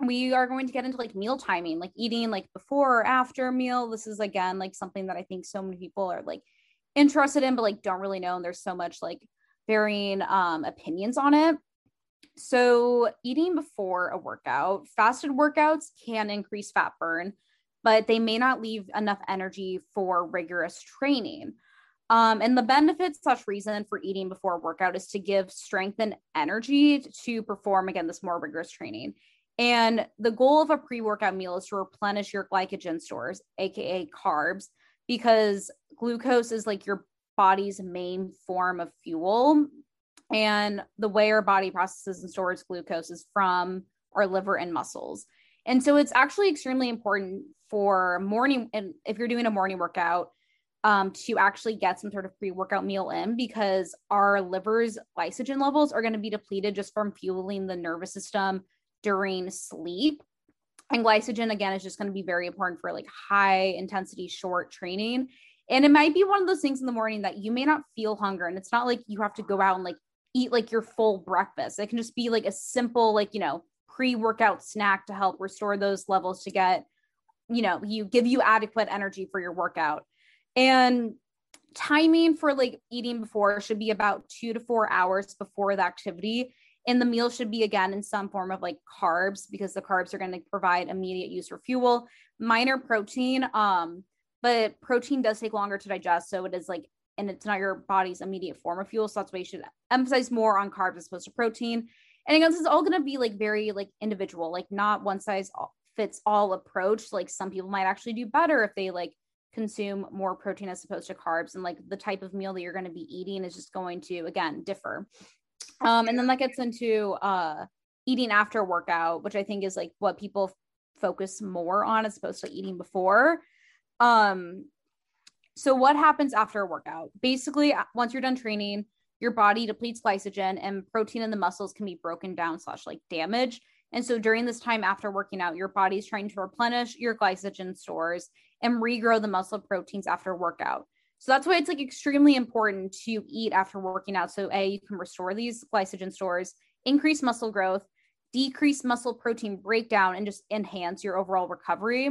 we are going to get into like meal timing, like eating like before or after a meal. This is again like something that I think so many people are like interested in, but like don't really know. And there's so much like varying um, opinions on it. So, eating before a workout, fasted workouts can increase fat burn, but they may not leave enough energy for rigorous training. Um, and the benefits such reason for eating before workout is to give strength and energy to perform again this more rigorous training. And the goal of a pre-workout meal is to replenish your glycogen stores, aka carbs, because glucose is like your body's main form of fuel. And the way our body processes and stores glucose is from our liver and muscles. And so it's actually extremely important for morning and if you're doing a morning workout um, to actually get some sort of pre workout meal in because our liver's glycogen levels are going to be depleted just from fueling the nervous system during sleep. And glycogen, again, is just going to be very important for like high intensity, short training. And it might be one of those things in the morning that you may not feel hunger. And it's not like you have to go out and like eat like your full breakfast. It can just be like a simple, like, you know, pre workout snack to help restore those levels to get, you know, you give you adequate energy for your workout. And timing for like eating before should be about two to four hours before the activity. And the meal should be again in some form of like carbs because the carbs are going to provide immediate use for fuel, minor protein. Um, but protein does take longer to digest. So it is like, and it's not your body's immediate form of fuel. So that's why you should emphasize more on carbs as opposed to protein. And again, this is all going to be like very like individual, like not one size fits all approach. Like some people might actually do better if they like consume more protein as opposed to carbs and like the type of meal that you're going to be eating is just going to again differ. Um and then that gets into uh eating after workout which i think is like what people focus more on as opposed to eating before. Um so what happens after a workout? Basically uh, once you're done training your body depletes glycogen and protein in the muscles can be broken down slash like damaged. And so during this time after working out, your body's trying to replenish your glycogen stores and regrow the muscle proteins after workout. So that's why it's like extremely important to eat after working out. So A, you can restore these glycogen stores, increase muscle growth, decrease muscle protein breakdown, and just enhance your overall recovery.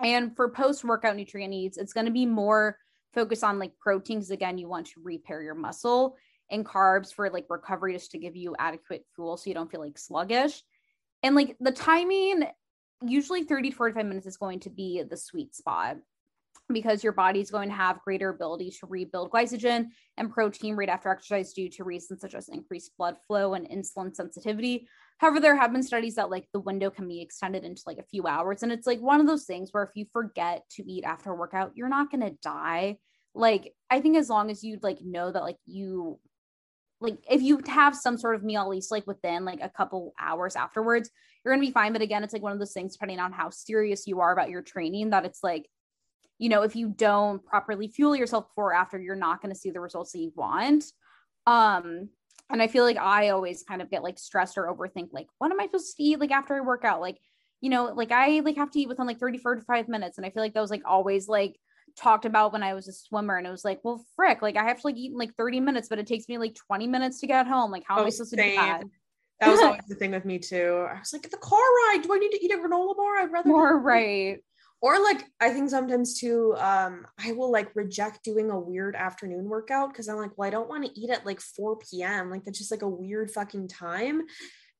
And for post-workout nutrient needs, it's going to be more focused on like proteins. Again, you want to repair your muscle and carbs for like recovery just to give you adequate fuel so you don't feel like sluggish. And like the timing, usually 30 to 45 minutes is going to be the sweet spot because your body's going to have greater ability to rebuild glycogen and protein right after exercise due to reasons such as increased blood flow and insulin sensitivity. However, there have been studies that like the window can be extended into like a few hours. And it's like one of those things where if you forget to eat after a workout, you're not going to die. Like, I think as long as you like know that like you like if you have some sort of meal at least like within like a couple hours afterwards you're gonna be fine. But again it's like one of those things depending on how serious you are about your training that it's like you know if you don't properly fuel yourself before or after you're not going to see the results that you want. Um and i feel like i always kind of get like stressed or overthink like what am i supposed to eat like after i work out? Like you know like i like have to eat within like 30 45 minutes. And i feel like that was like always like talked about when I was a swimmer and it was like, well, frick, like I have to like eat in like 30 minutes, but it takes me like 20 minutes to get home. Like, how oh, am I supposed same. to do that? That was always (laughs) the thing with me too. I was like, the car ride, do I need to eat a granola bar? I'd rather more right. Or like I think sometimes too, um, I will like reject doing a weird afternoon workout because I'm like, well, I don't want to eat at like 4 p.m. Like that's just like a weird fucking time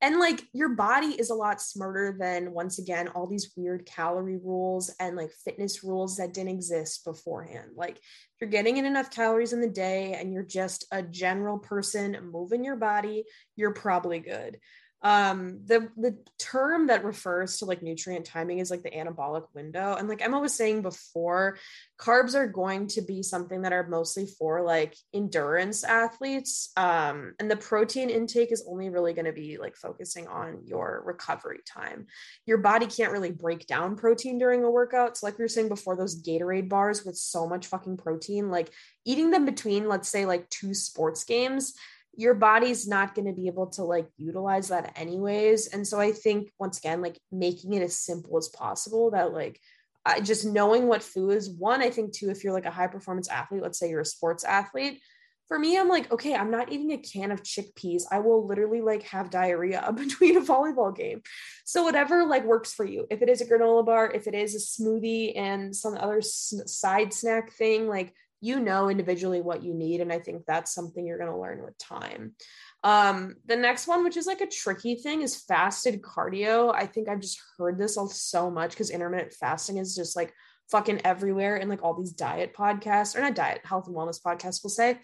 and like your body is a lot smarter than once again all these weird calorie rules and like fitness rules that didn't exist beforehand. Like if you're getting in enough calories in the day and you're just a general person moving your body you're probably good um the the term that refers to like nutrient timing is like the anabolic window. And like emma was saying before carbs are going to be something that are mostly for like endurance athletes. Um and the protein intake is only really going to be like focusing on your recovery time. Your body can't really break down protein during a workout. So like we were saying before those gatorade bars with so much fucking protein like eating them between let's say like two sports games your body's not going to be able to like utilize that anyways. And so i think once again like making it as simple as possible that like I, just knowing what food is one i think too if you're like a high performance athlete let's say you're a sports athlete for me i'm like okay i'm not eating a can of chickpeas. I will literally like have diarrhea (laughs) between a volleyball game. So whatever like works for you. If it is a granola bar if it is a smoothie and some other s- side snack thing like you know individually what you need and i think that's something you're going to learn with time. Um the next one which is like a tricky thing is fasted cardio. I think i've just heard this all so much because intermittent fasting is just like fucking everywhere in like all these diet podcasts or not diet health and wellness podcasts will say.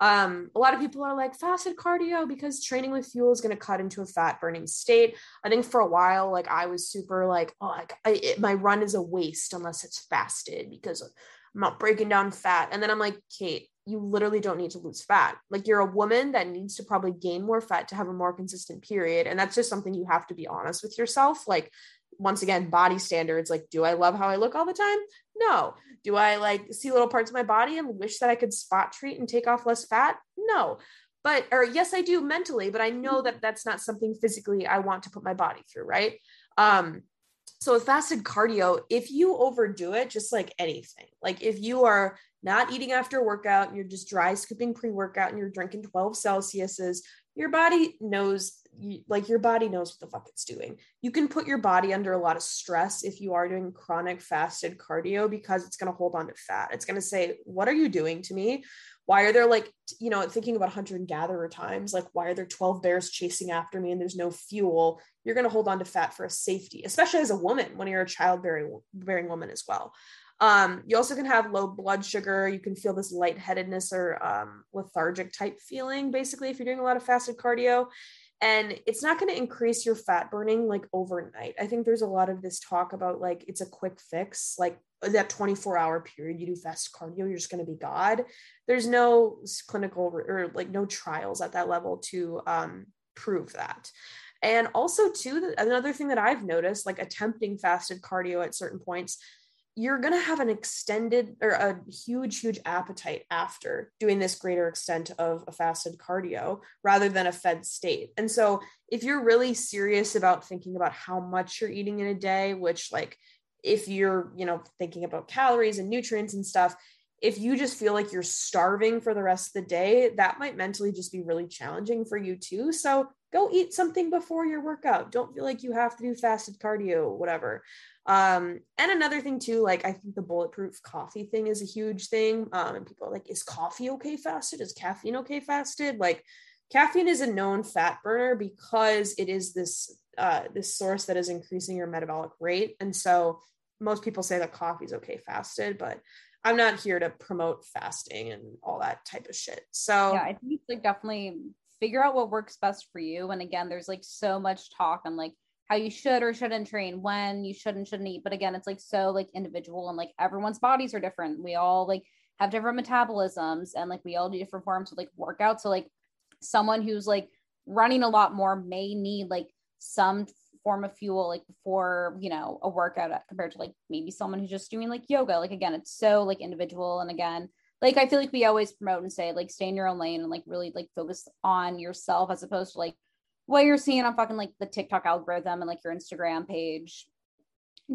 Um, a lot of people are like fasted cardio because training with fuel is going to cut into a fat burning state. I think for a while, like I was super like, oh, I, it, my run is a waste unless it's fasted because I'm not breaking down fat. And then I'm like, Kate, you literally don't need to lose fat. Like you're a woman that needs to probably gain more fat to have a more consistent period. And that's just something you have to be honest with yourself. Like, once again, body standards. Like, do I love how I look all the time? No. Do I like see little parts of my body and wish that I could spot treat and take off less fat? No. But, or yes, I do mentally, but I know that that's not something physically I want to put my body through. Right. Um, so with fasted cardio, if you overdo it, just like anything, like if you are not eating after workout and you're just dry scooping pre-workout and you're drinking 12 Celsiuses, your body knows like your body knows what the fuck it's doing. You can put your body under a lot of stress if you are doing chronic fasted cardio because it's going to hold on to fat. It's going to say, "What are you doing to me? Why are there like, you know, thinking about hunter and gatherer times, like why are there 12 bears chasing after me and there's no fuel? You're going to hold on to fat for a safety, especially as a woman when you're a childbearing bearing woman as well. Um, you also can have low blood sugar. You can feel this lightheadedness or um, lethargic type feeling, basically, if you're doing a lot of fasted cardio and it's not going to increase your fat burning like overnight i think there's a lot of this talk about like it's a quick fix like that 24 hour period you do fast cardio you're just going to be god there's no clinical or like no trials at that level to um, prove that and also too another thing that i've noticed like attempting fasted cardio at certain points you're going to have an extended or a huge, huge appetite after doing this greater extent of a fasted cardio rather than a fed state. And so, if you're really serious about thinking about how much you're eating in a day, which, like, if you're, you know, thinking about calories and nutrients and stuff, if you just feel like you're starving for the rest of the day, that might mentally just be really challenging for you too. So, go eat something before your workout. Don't feel like you have to do fasted cardio, whatever. Um, and another thing too, like I think the bulletproof coffee thing is a huge thing. Um, and people are like, is coffee okay fasted? Is caffeine okay fasted? Like caffeine is a known fat burner because it is this uh, this source that is increasing your metabolic rate. And so most people say that coffee is okay fasted, but I'm not here to promote fasting and all that type of shit. So yeah, I think it's like definitely figure out what works best for you. And again, there's like so much talk on like how you should or shouldn't train, when you should and shouldn't eat. But again, it's like so like individual and like everyone's bodies are different. We all like have different metabolisms and like we all do different forms of like workout. So like someone who's like running a lot more may need like some form of fuel like before you know a workout uh, compared to like maybe someone who's just doing like yoga like again it's so like individual and again like i feel like we always promote and say like stay in your own lane and like really like focus on yourself as opposed to like what you're seeing on fucking like the TikTok algorithm and like your Instagram page.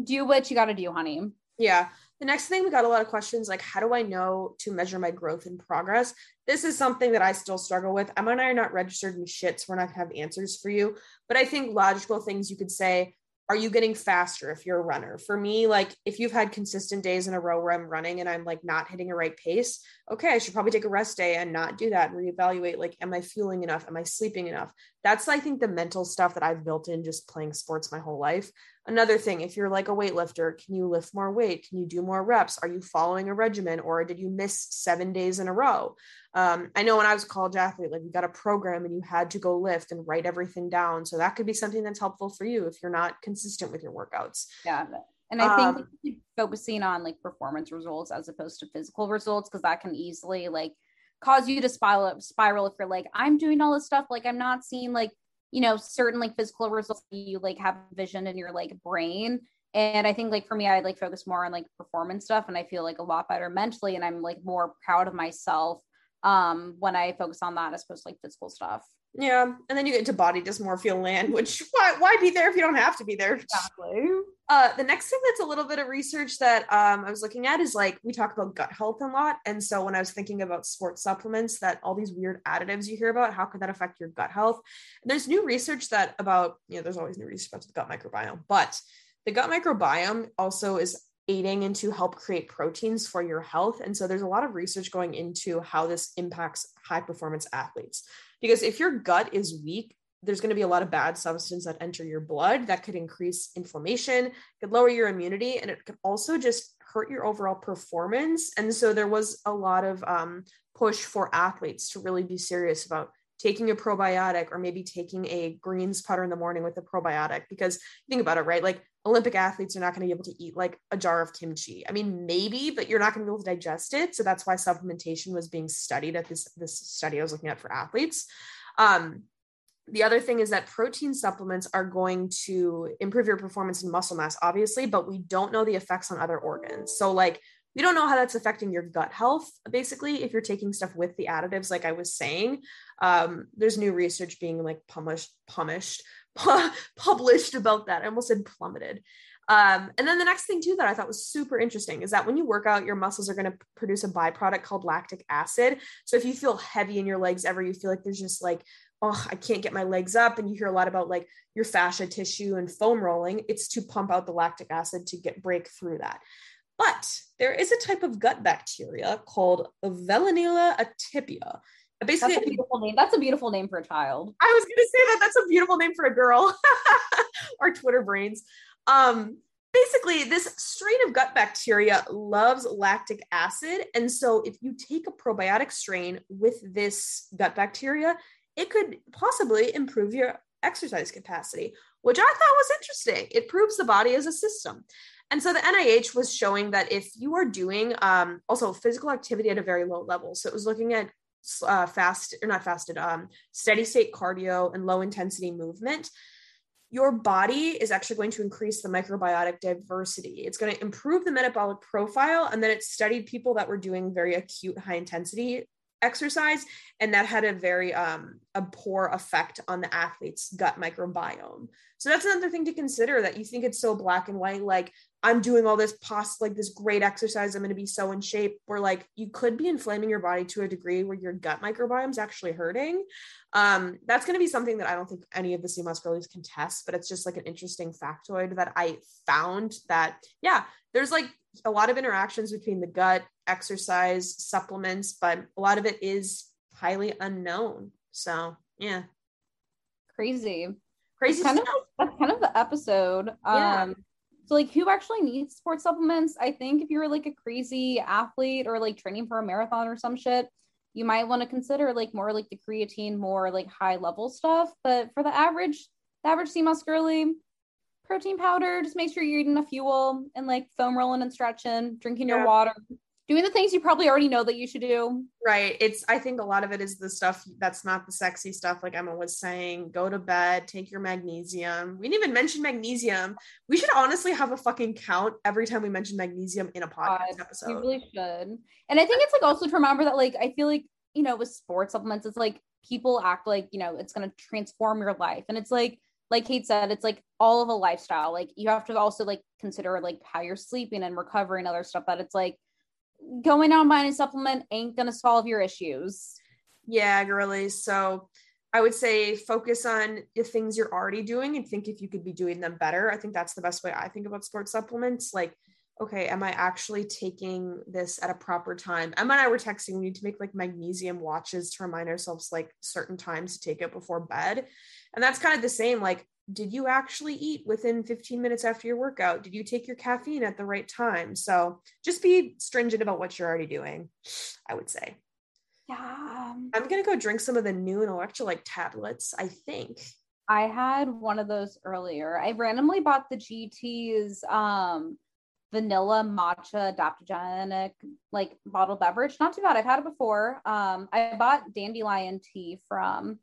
Do what you got to do, honey. Yeah. The next thing we got a lot of questions like, how do I know to measure my growth and progress? This is something that I still struggle with. Emma and I are not registered in shit, so we're not gonna have answers for you. But I think logical things you could say, are you getting faster if you're a runner? For me, like if you've had consistent days in a row where I'm running and I'm like not hitting a right pace, okay, I should probably take a rest day and not do that and reevaluate like, am I fueling enough? Am I sleeping enough? That's, I think, the mental stuff that I've built in just playing sports my whole life. Another thing if you're like a weightlifter can you lift more weight? Can you do more reps? Are you following a regimen or did you miss seven days in a row? Um, i know when i was a college athlete like you got a program and you had to go lift and write everything down. So that could be something that's helpful for you if you're not consistent with your workouts. Yeah and i think Um, focusing on like performance results as opposed to physical results because that can easily like cause you to spiral spiral if you're like i'm doing all this stuff like i'm not seeing like you know certain like physical results you like have vision in your like brain. And i think like for me i like focus more on like performance stuff and i feel like a lot better mentally and i'm like more proud of myself um when i focus on that as opposed to like physical stuff. Yeah and then you get into body dysmorphia land (laughs) which why, why be there if you don't have to be there? Exactly Uh, the next thing that's a little bit of research that um, I was looking at is like we talk about gut health a lot, and so when I was thinking about sports supplements, that all these weird additives you hear about, how could that affect your gut health? And there's new research that about you know there's always new research about the gut microbiome, but the gut microbiome also is aiding into help create proteins for your health, and so there's a lot of research going into how this impacts high performance athletes. Because if your gut is weak there's going to be a lot of bad substances that enter your blood that could increase inflammation, could lower your immunity, and it could also just hurt your overall performance. And so there was a lot of um, push for athletes to really be serious about taking a probiotic or maybe taking a greens powder in the morning with a probiotic because think about it right? Like olympic athletes are not going to be able to eat like a jar of kimchi. I mean maybe but you're not going to be able to digest it. So that's why supplementation was being studied at this this study i was looking at for athletes. Um, the other thing is that protein supplements are going to improve your performance and muscle mass, obviously, but we don't know the effects on other organs. So, like, we don't know how that's affecting your gut health, basically, if you're taking stuff with the additives, like I was saying. Um, there's new research being like published, published, (laughs) published about that. I almost said plummeted. Um, and then the next thing too that I thought was super interesting is that when you work out, your muscles are going to produce a byproduct called lactic acid. So if you feel heavy in your legs ever, you feel like there's just like oh, I can't get my legs up. And you hear a lot about like your fascia tissue and foam rolling. It's to pump out the lactic acid to get break through that. But there is a type of gut bacteria called atypia. Basically, that's a beautiful name. That's a beautiful name for a child. I was going to say that that's a beautiful name for a girl. (laughs) Our Twitter brains. Um, basically, this strain of gut bacteria loves lactic acid. And so, if you take a probiotic strain with this gut bacteria, it could possibly improve your exercise capacity, which I thought was interesting. It proves the body as a system. And so the NIH was showing that if you are doing um, also physical activity at a very low level, so it was looking at uh, fast or not fasted, um, steady state cardio and low intensity movement, your body is actually going to increase the microbiotic diversity. It's going to improve the metabolic profile. And then it studied people that were doing very acute high intensity exercise and that had a very um, a poor effect on the athlete's gut microbiome. So that's another thing to consider that you think it's so black and white like i'm doing all this pos like this great exercise i'm going to be so in shape or like you could be inflaming your body to a degree where your gut microbiome is actually hurting. Um, that's going to be something that i don't think any of the Sea Moss girlies can test but it's just like an interesting factoid that i found that yeah there's like a lot of interactions between the gut exercise supplements but a lot of it is highly unknown so yeah Crazy. crazy That's kind of that's kind of the episode. Yeah. Um so like who actually needs sports supplements? I think if you're like a crazy athlete or like training for a marathon or some shit, you might want to consider like more like the creatine, more like high level stuff. But for the average, the average Sea Moss girly, protein powder, just make sure you're eating a fuel and like foam rolling and stretching, drinking Yeah. your water, doing the things you probably already know that you should do. right it's i think a lot of it is the stuff that's not the sexy stuff like emma was saying go to bed take your magnesium we didn't even mention magnesium we should honestly have a fucking count every time we mention magnesium in a podcast God, episode You really should. And I think it's like also to remember that like I feel like, you know, with sports supplements, it's like people act like, you know, it's gonna transform your life. And it's like, like Kate said, it's like all of a lifestyle. Like you have to also like consider like how you're sleeping and recovering other stuff that it's like going on buying a supplement ain't gonna solve your issues. Yeah, girlies. So I would say focus on the things you're already doing and think if you could be doing them better. I think that's the best way I think about sports supplements. Like, okay, am I actually taking this at a proper time? Emma and I were texting, we need to make like magnesium watches to remind ourselves like certain times to take it before bed. And that's kind of the same. Like, did you actually eat within 15 minutes after your workout? Did you take your caffeine at the right time? So just be stringent about what you're already doing, I would say. Yeah. I'm gonna go drink some of the Nuun electrolyte tablets, I think. I had one of those earlier. I randomly bought the GT's um vanilla matcha adaptogenic like bottled beverage. Not too bad. I've had it before. Um I bought dandelion tea from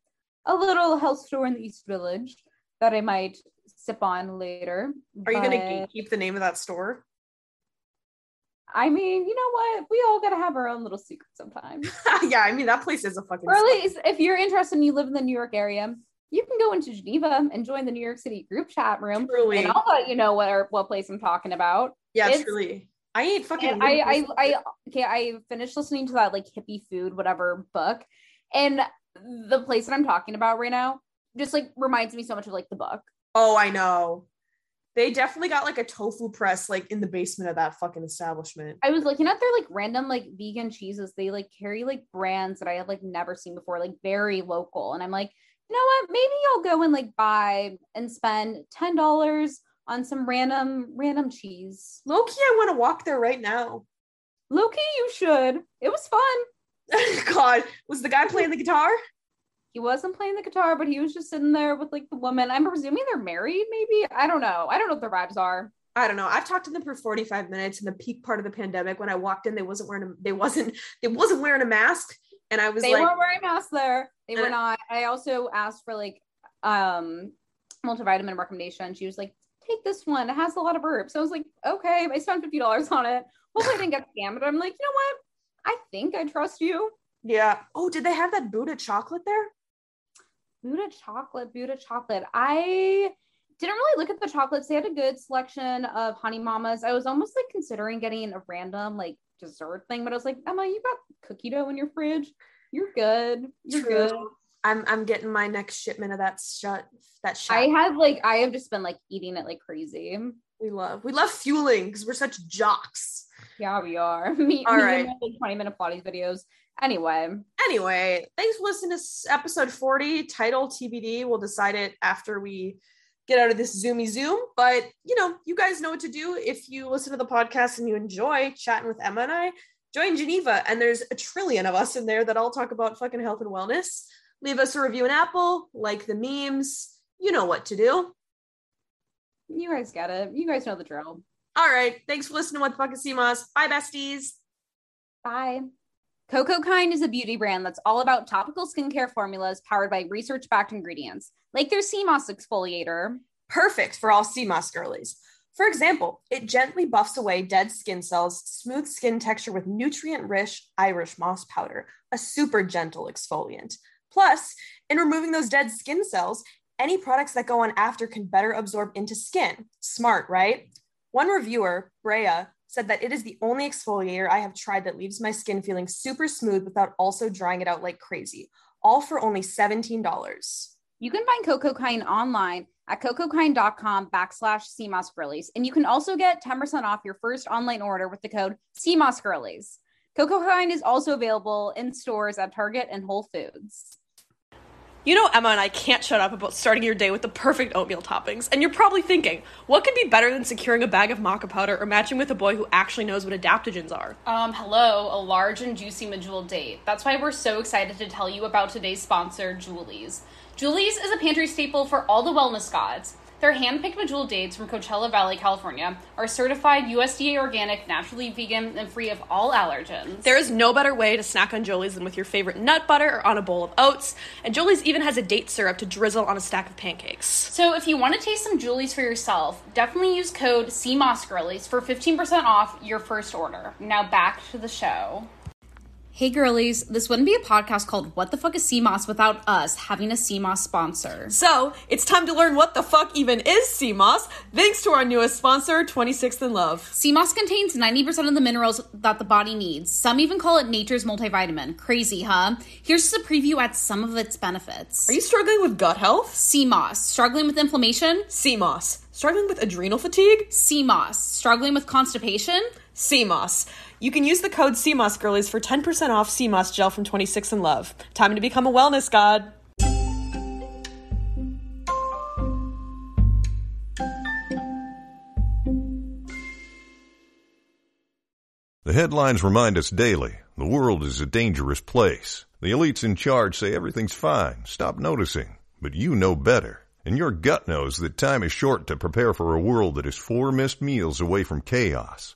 a little health store in the East Village that I might sip on later. Are you gonna keep the name of that store? I mean, you know what? We all gotta have our own little secret sometimes. (laughs) yeah, I mean that place is a fucking or at least if you're interested and you live in the New York area, you can go into Geneva and join the New York City group chat room. Truly. And I'll let you know what or what place I'm talking about. Yeah, it's- truly. I ate fucking I, I, I, okay, I finished listening to that like hippie food, whatever book, and the place that I'm talking about right now just like reminds me so much of like the book. Oh, I know. They definitely got like a tofu press like in the basement of that fucking establishment. I was looking at their like random like vegan cheeses. They like carry like brands that I have like never seen before, like very local. And I'm like, you know what? Maybe I'll go and like buy and spend ten dollars on some random random cheese. Loki, I want to walk there right now. Loki, you should. It was fun. (laughs) God, was the guy playing the guitar? He wasn't playing the guitar, but he was just sitting there with like the woman. I'm presuming they're married, maybe. I don't know. I don't know what their vibes are. I don't know. I've talked to them for 45 minutes in the peak part of the pandemic. When I walked in, they wasn't wearing a they wasn't they wasn't wearing a mask. And I was They like, weren't wearing masks there. They were Uh, not. I also asked for like um multivitamin recommendation. She was like, take this one. It has a lot of herbs. So I was like, okay, I spent fifty dollars on it. Hopefully I didn't get scammed. But I'm like, you know what? I think I trust you. yeah. Oh, did they have that Buddha chocolate there? Buddha chocolate, Buddha chocolate. I didn't really look at the chocolates. They had a good selection of honey mamas. I was almost like considering getting a random like dessert thing, but I was like, Emma, you got cookie dough in your fridge. You're good. You're True. good. I'm I'm getting my next shipment of that shut that shot. I have like I have just been like eating it like crazy. we love we love fueling because we're such jocks. Yeah, we are. (laughs) me, All me right. and 20 minute Pilates videos. Anyway, Anyway, thanks for listening to episode 40. Title TBD. We'll decide it after we get out of this zoomy zoom. But you know, you guys know what to do if you listen to the podcast and you enjoy chatting with Emma and I. Join Geneva, and there's a trillion of us in there that all talk about fucking health and wellness. Leave us a review in Apple, like the memes. You know what to do. you guys get it. You guys know the drill. All right. Thanks for listening to What the Fuck is Sea Moss. Bye, besties. Bye. Cocokind is a beauty brand that's all about topical skincare formulas powered by research backed ingredients, like their sea moss exfoliator. perfect for all Sea Moss girlies. For example, it gently buffs away dead skin cells, smooth skin texture with nutrient rich Irish moss powder, a super gentle exfoliant. Plus, in removing those dead skin cells, any products that go on after can better absorb into skin. Smart, right? One reviewer, Brea, said that it is the only exfoliator I have tried that leaves my skin feeling super smooth without also drying it out like crazy, all for only $17. You can find Cocokind online at cocokind.com backslash Sea Moss Girlies. And you can also get 10% off your first online order with the code Sea Moss Girlies. Coco is also available in stores at Target and Whole Foods. You know, Emma and I can't shut up about starting your day with the perfect oatmeal toppings. And you're probably thinking, what could be better than securing a bag of maca powder or matching with a boy who actually knows what adaptogens are? Um, hello, a large and juicy medjool date. That's why we're so excited to tell you about today's sponsor, Joolies. Joolies is a pantry staple for all the wellness gods. Their hand-picked medjool dates from Coachella Valley, California, are certified USDA organic, naturally vegan, and free of all allergens. There is no better way to snack on Joolies than with your favorite nut butter or on a bowl of oats. And Joolies even has a date syrup to drizzle on a stack of pancakes. So if you want to taste some Joolies for yourself, definitely use code SeaMossGirlies for 15% off your first order. Now back to the show. Hey girlies, this wouldn't be a podcast called What the Fuck is Sea Moss without us having a sea moss sponsor. So, it's time to learn what the fuck even is sea moss, thanks to our newest sponsor, 26th in Love. Sea moss contains 90% of the minerals that the body needs. Some even call it nature's multivitamin. Crazy, huh? Here's just a preview at some of its benefits. Are you struggling with gut health? Sea moss, struggling with inflammation? Sea moss. Struggling with adrenal fatigue? Sea moss, struggling with constipation? Sea moss. You can use the code Sea Moss girlies for 10% off sea moss gel from 26 and Love. Time to become a wellness god. The headlines remind us daily the world is a dangerous place. The elites in charge say everything's fine, stop noticing, but you know better. And your gut knows that time is short to prepare for a world that is four missed meals away from chaos.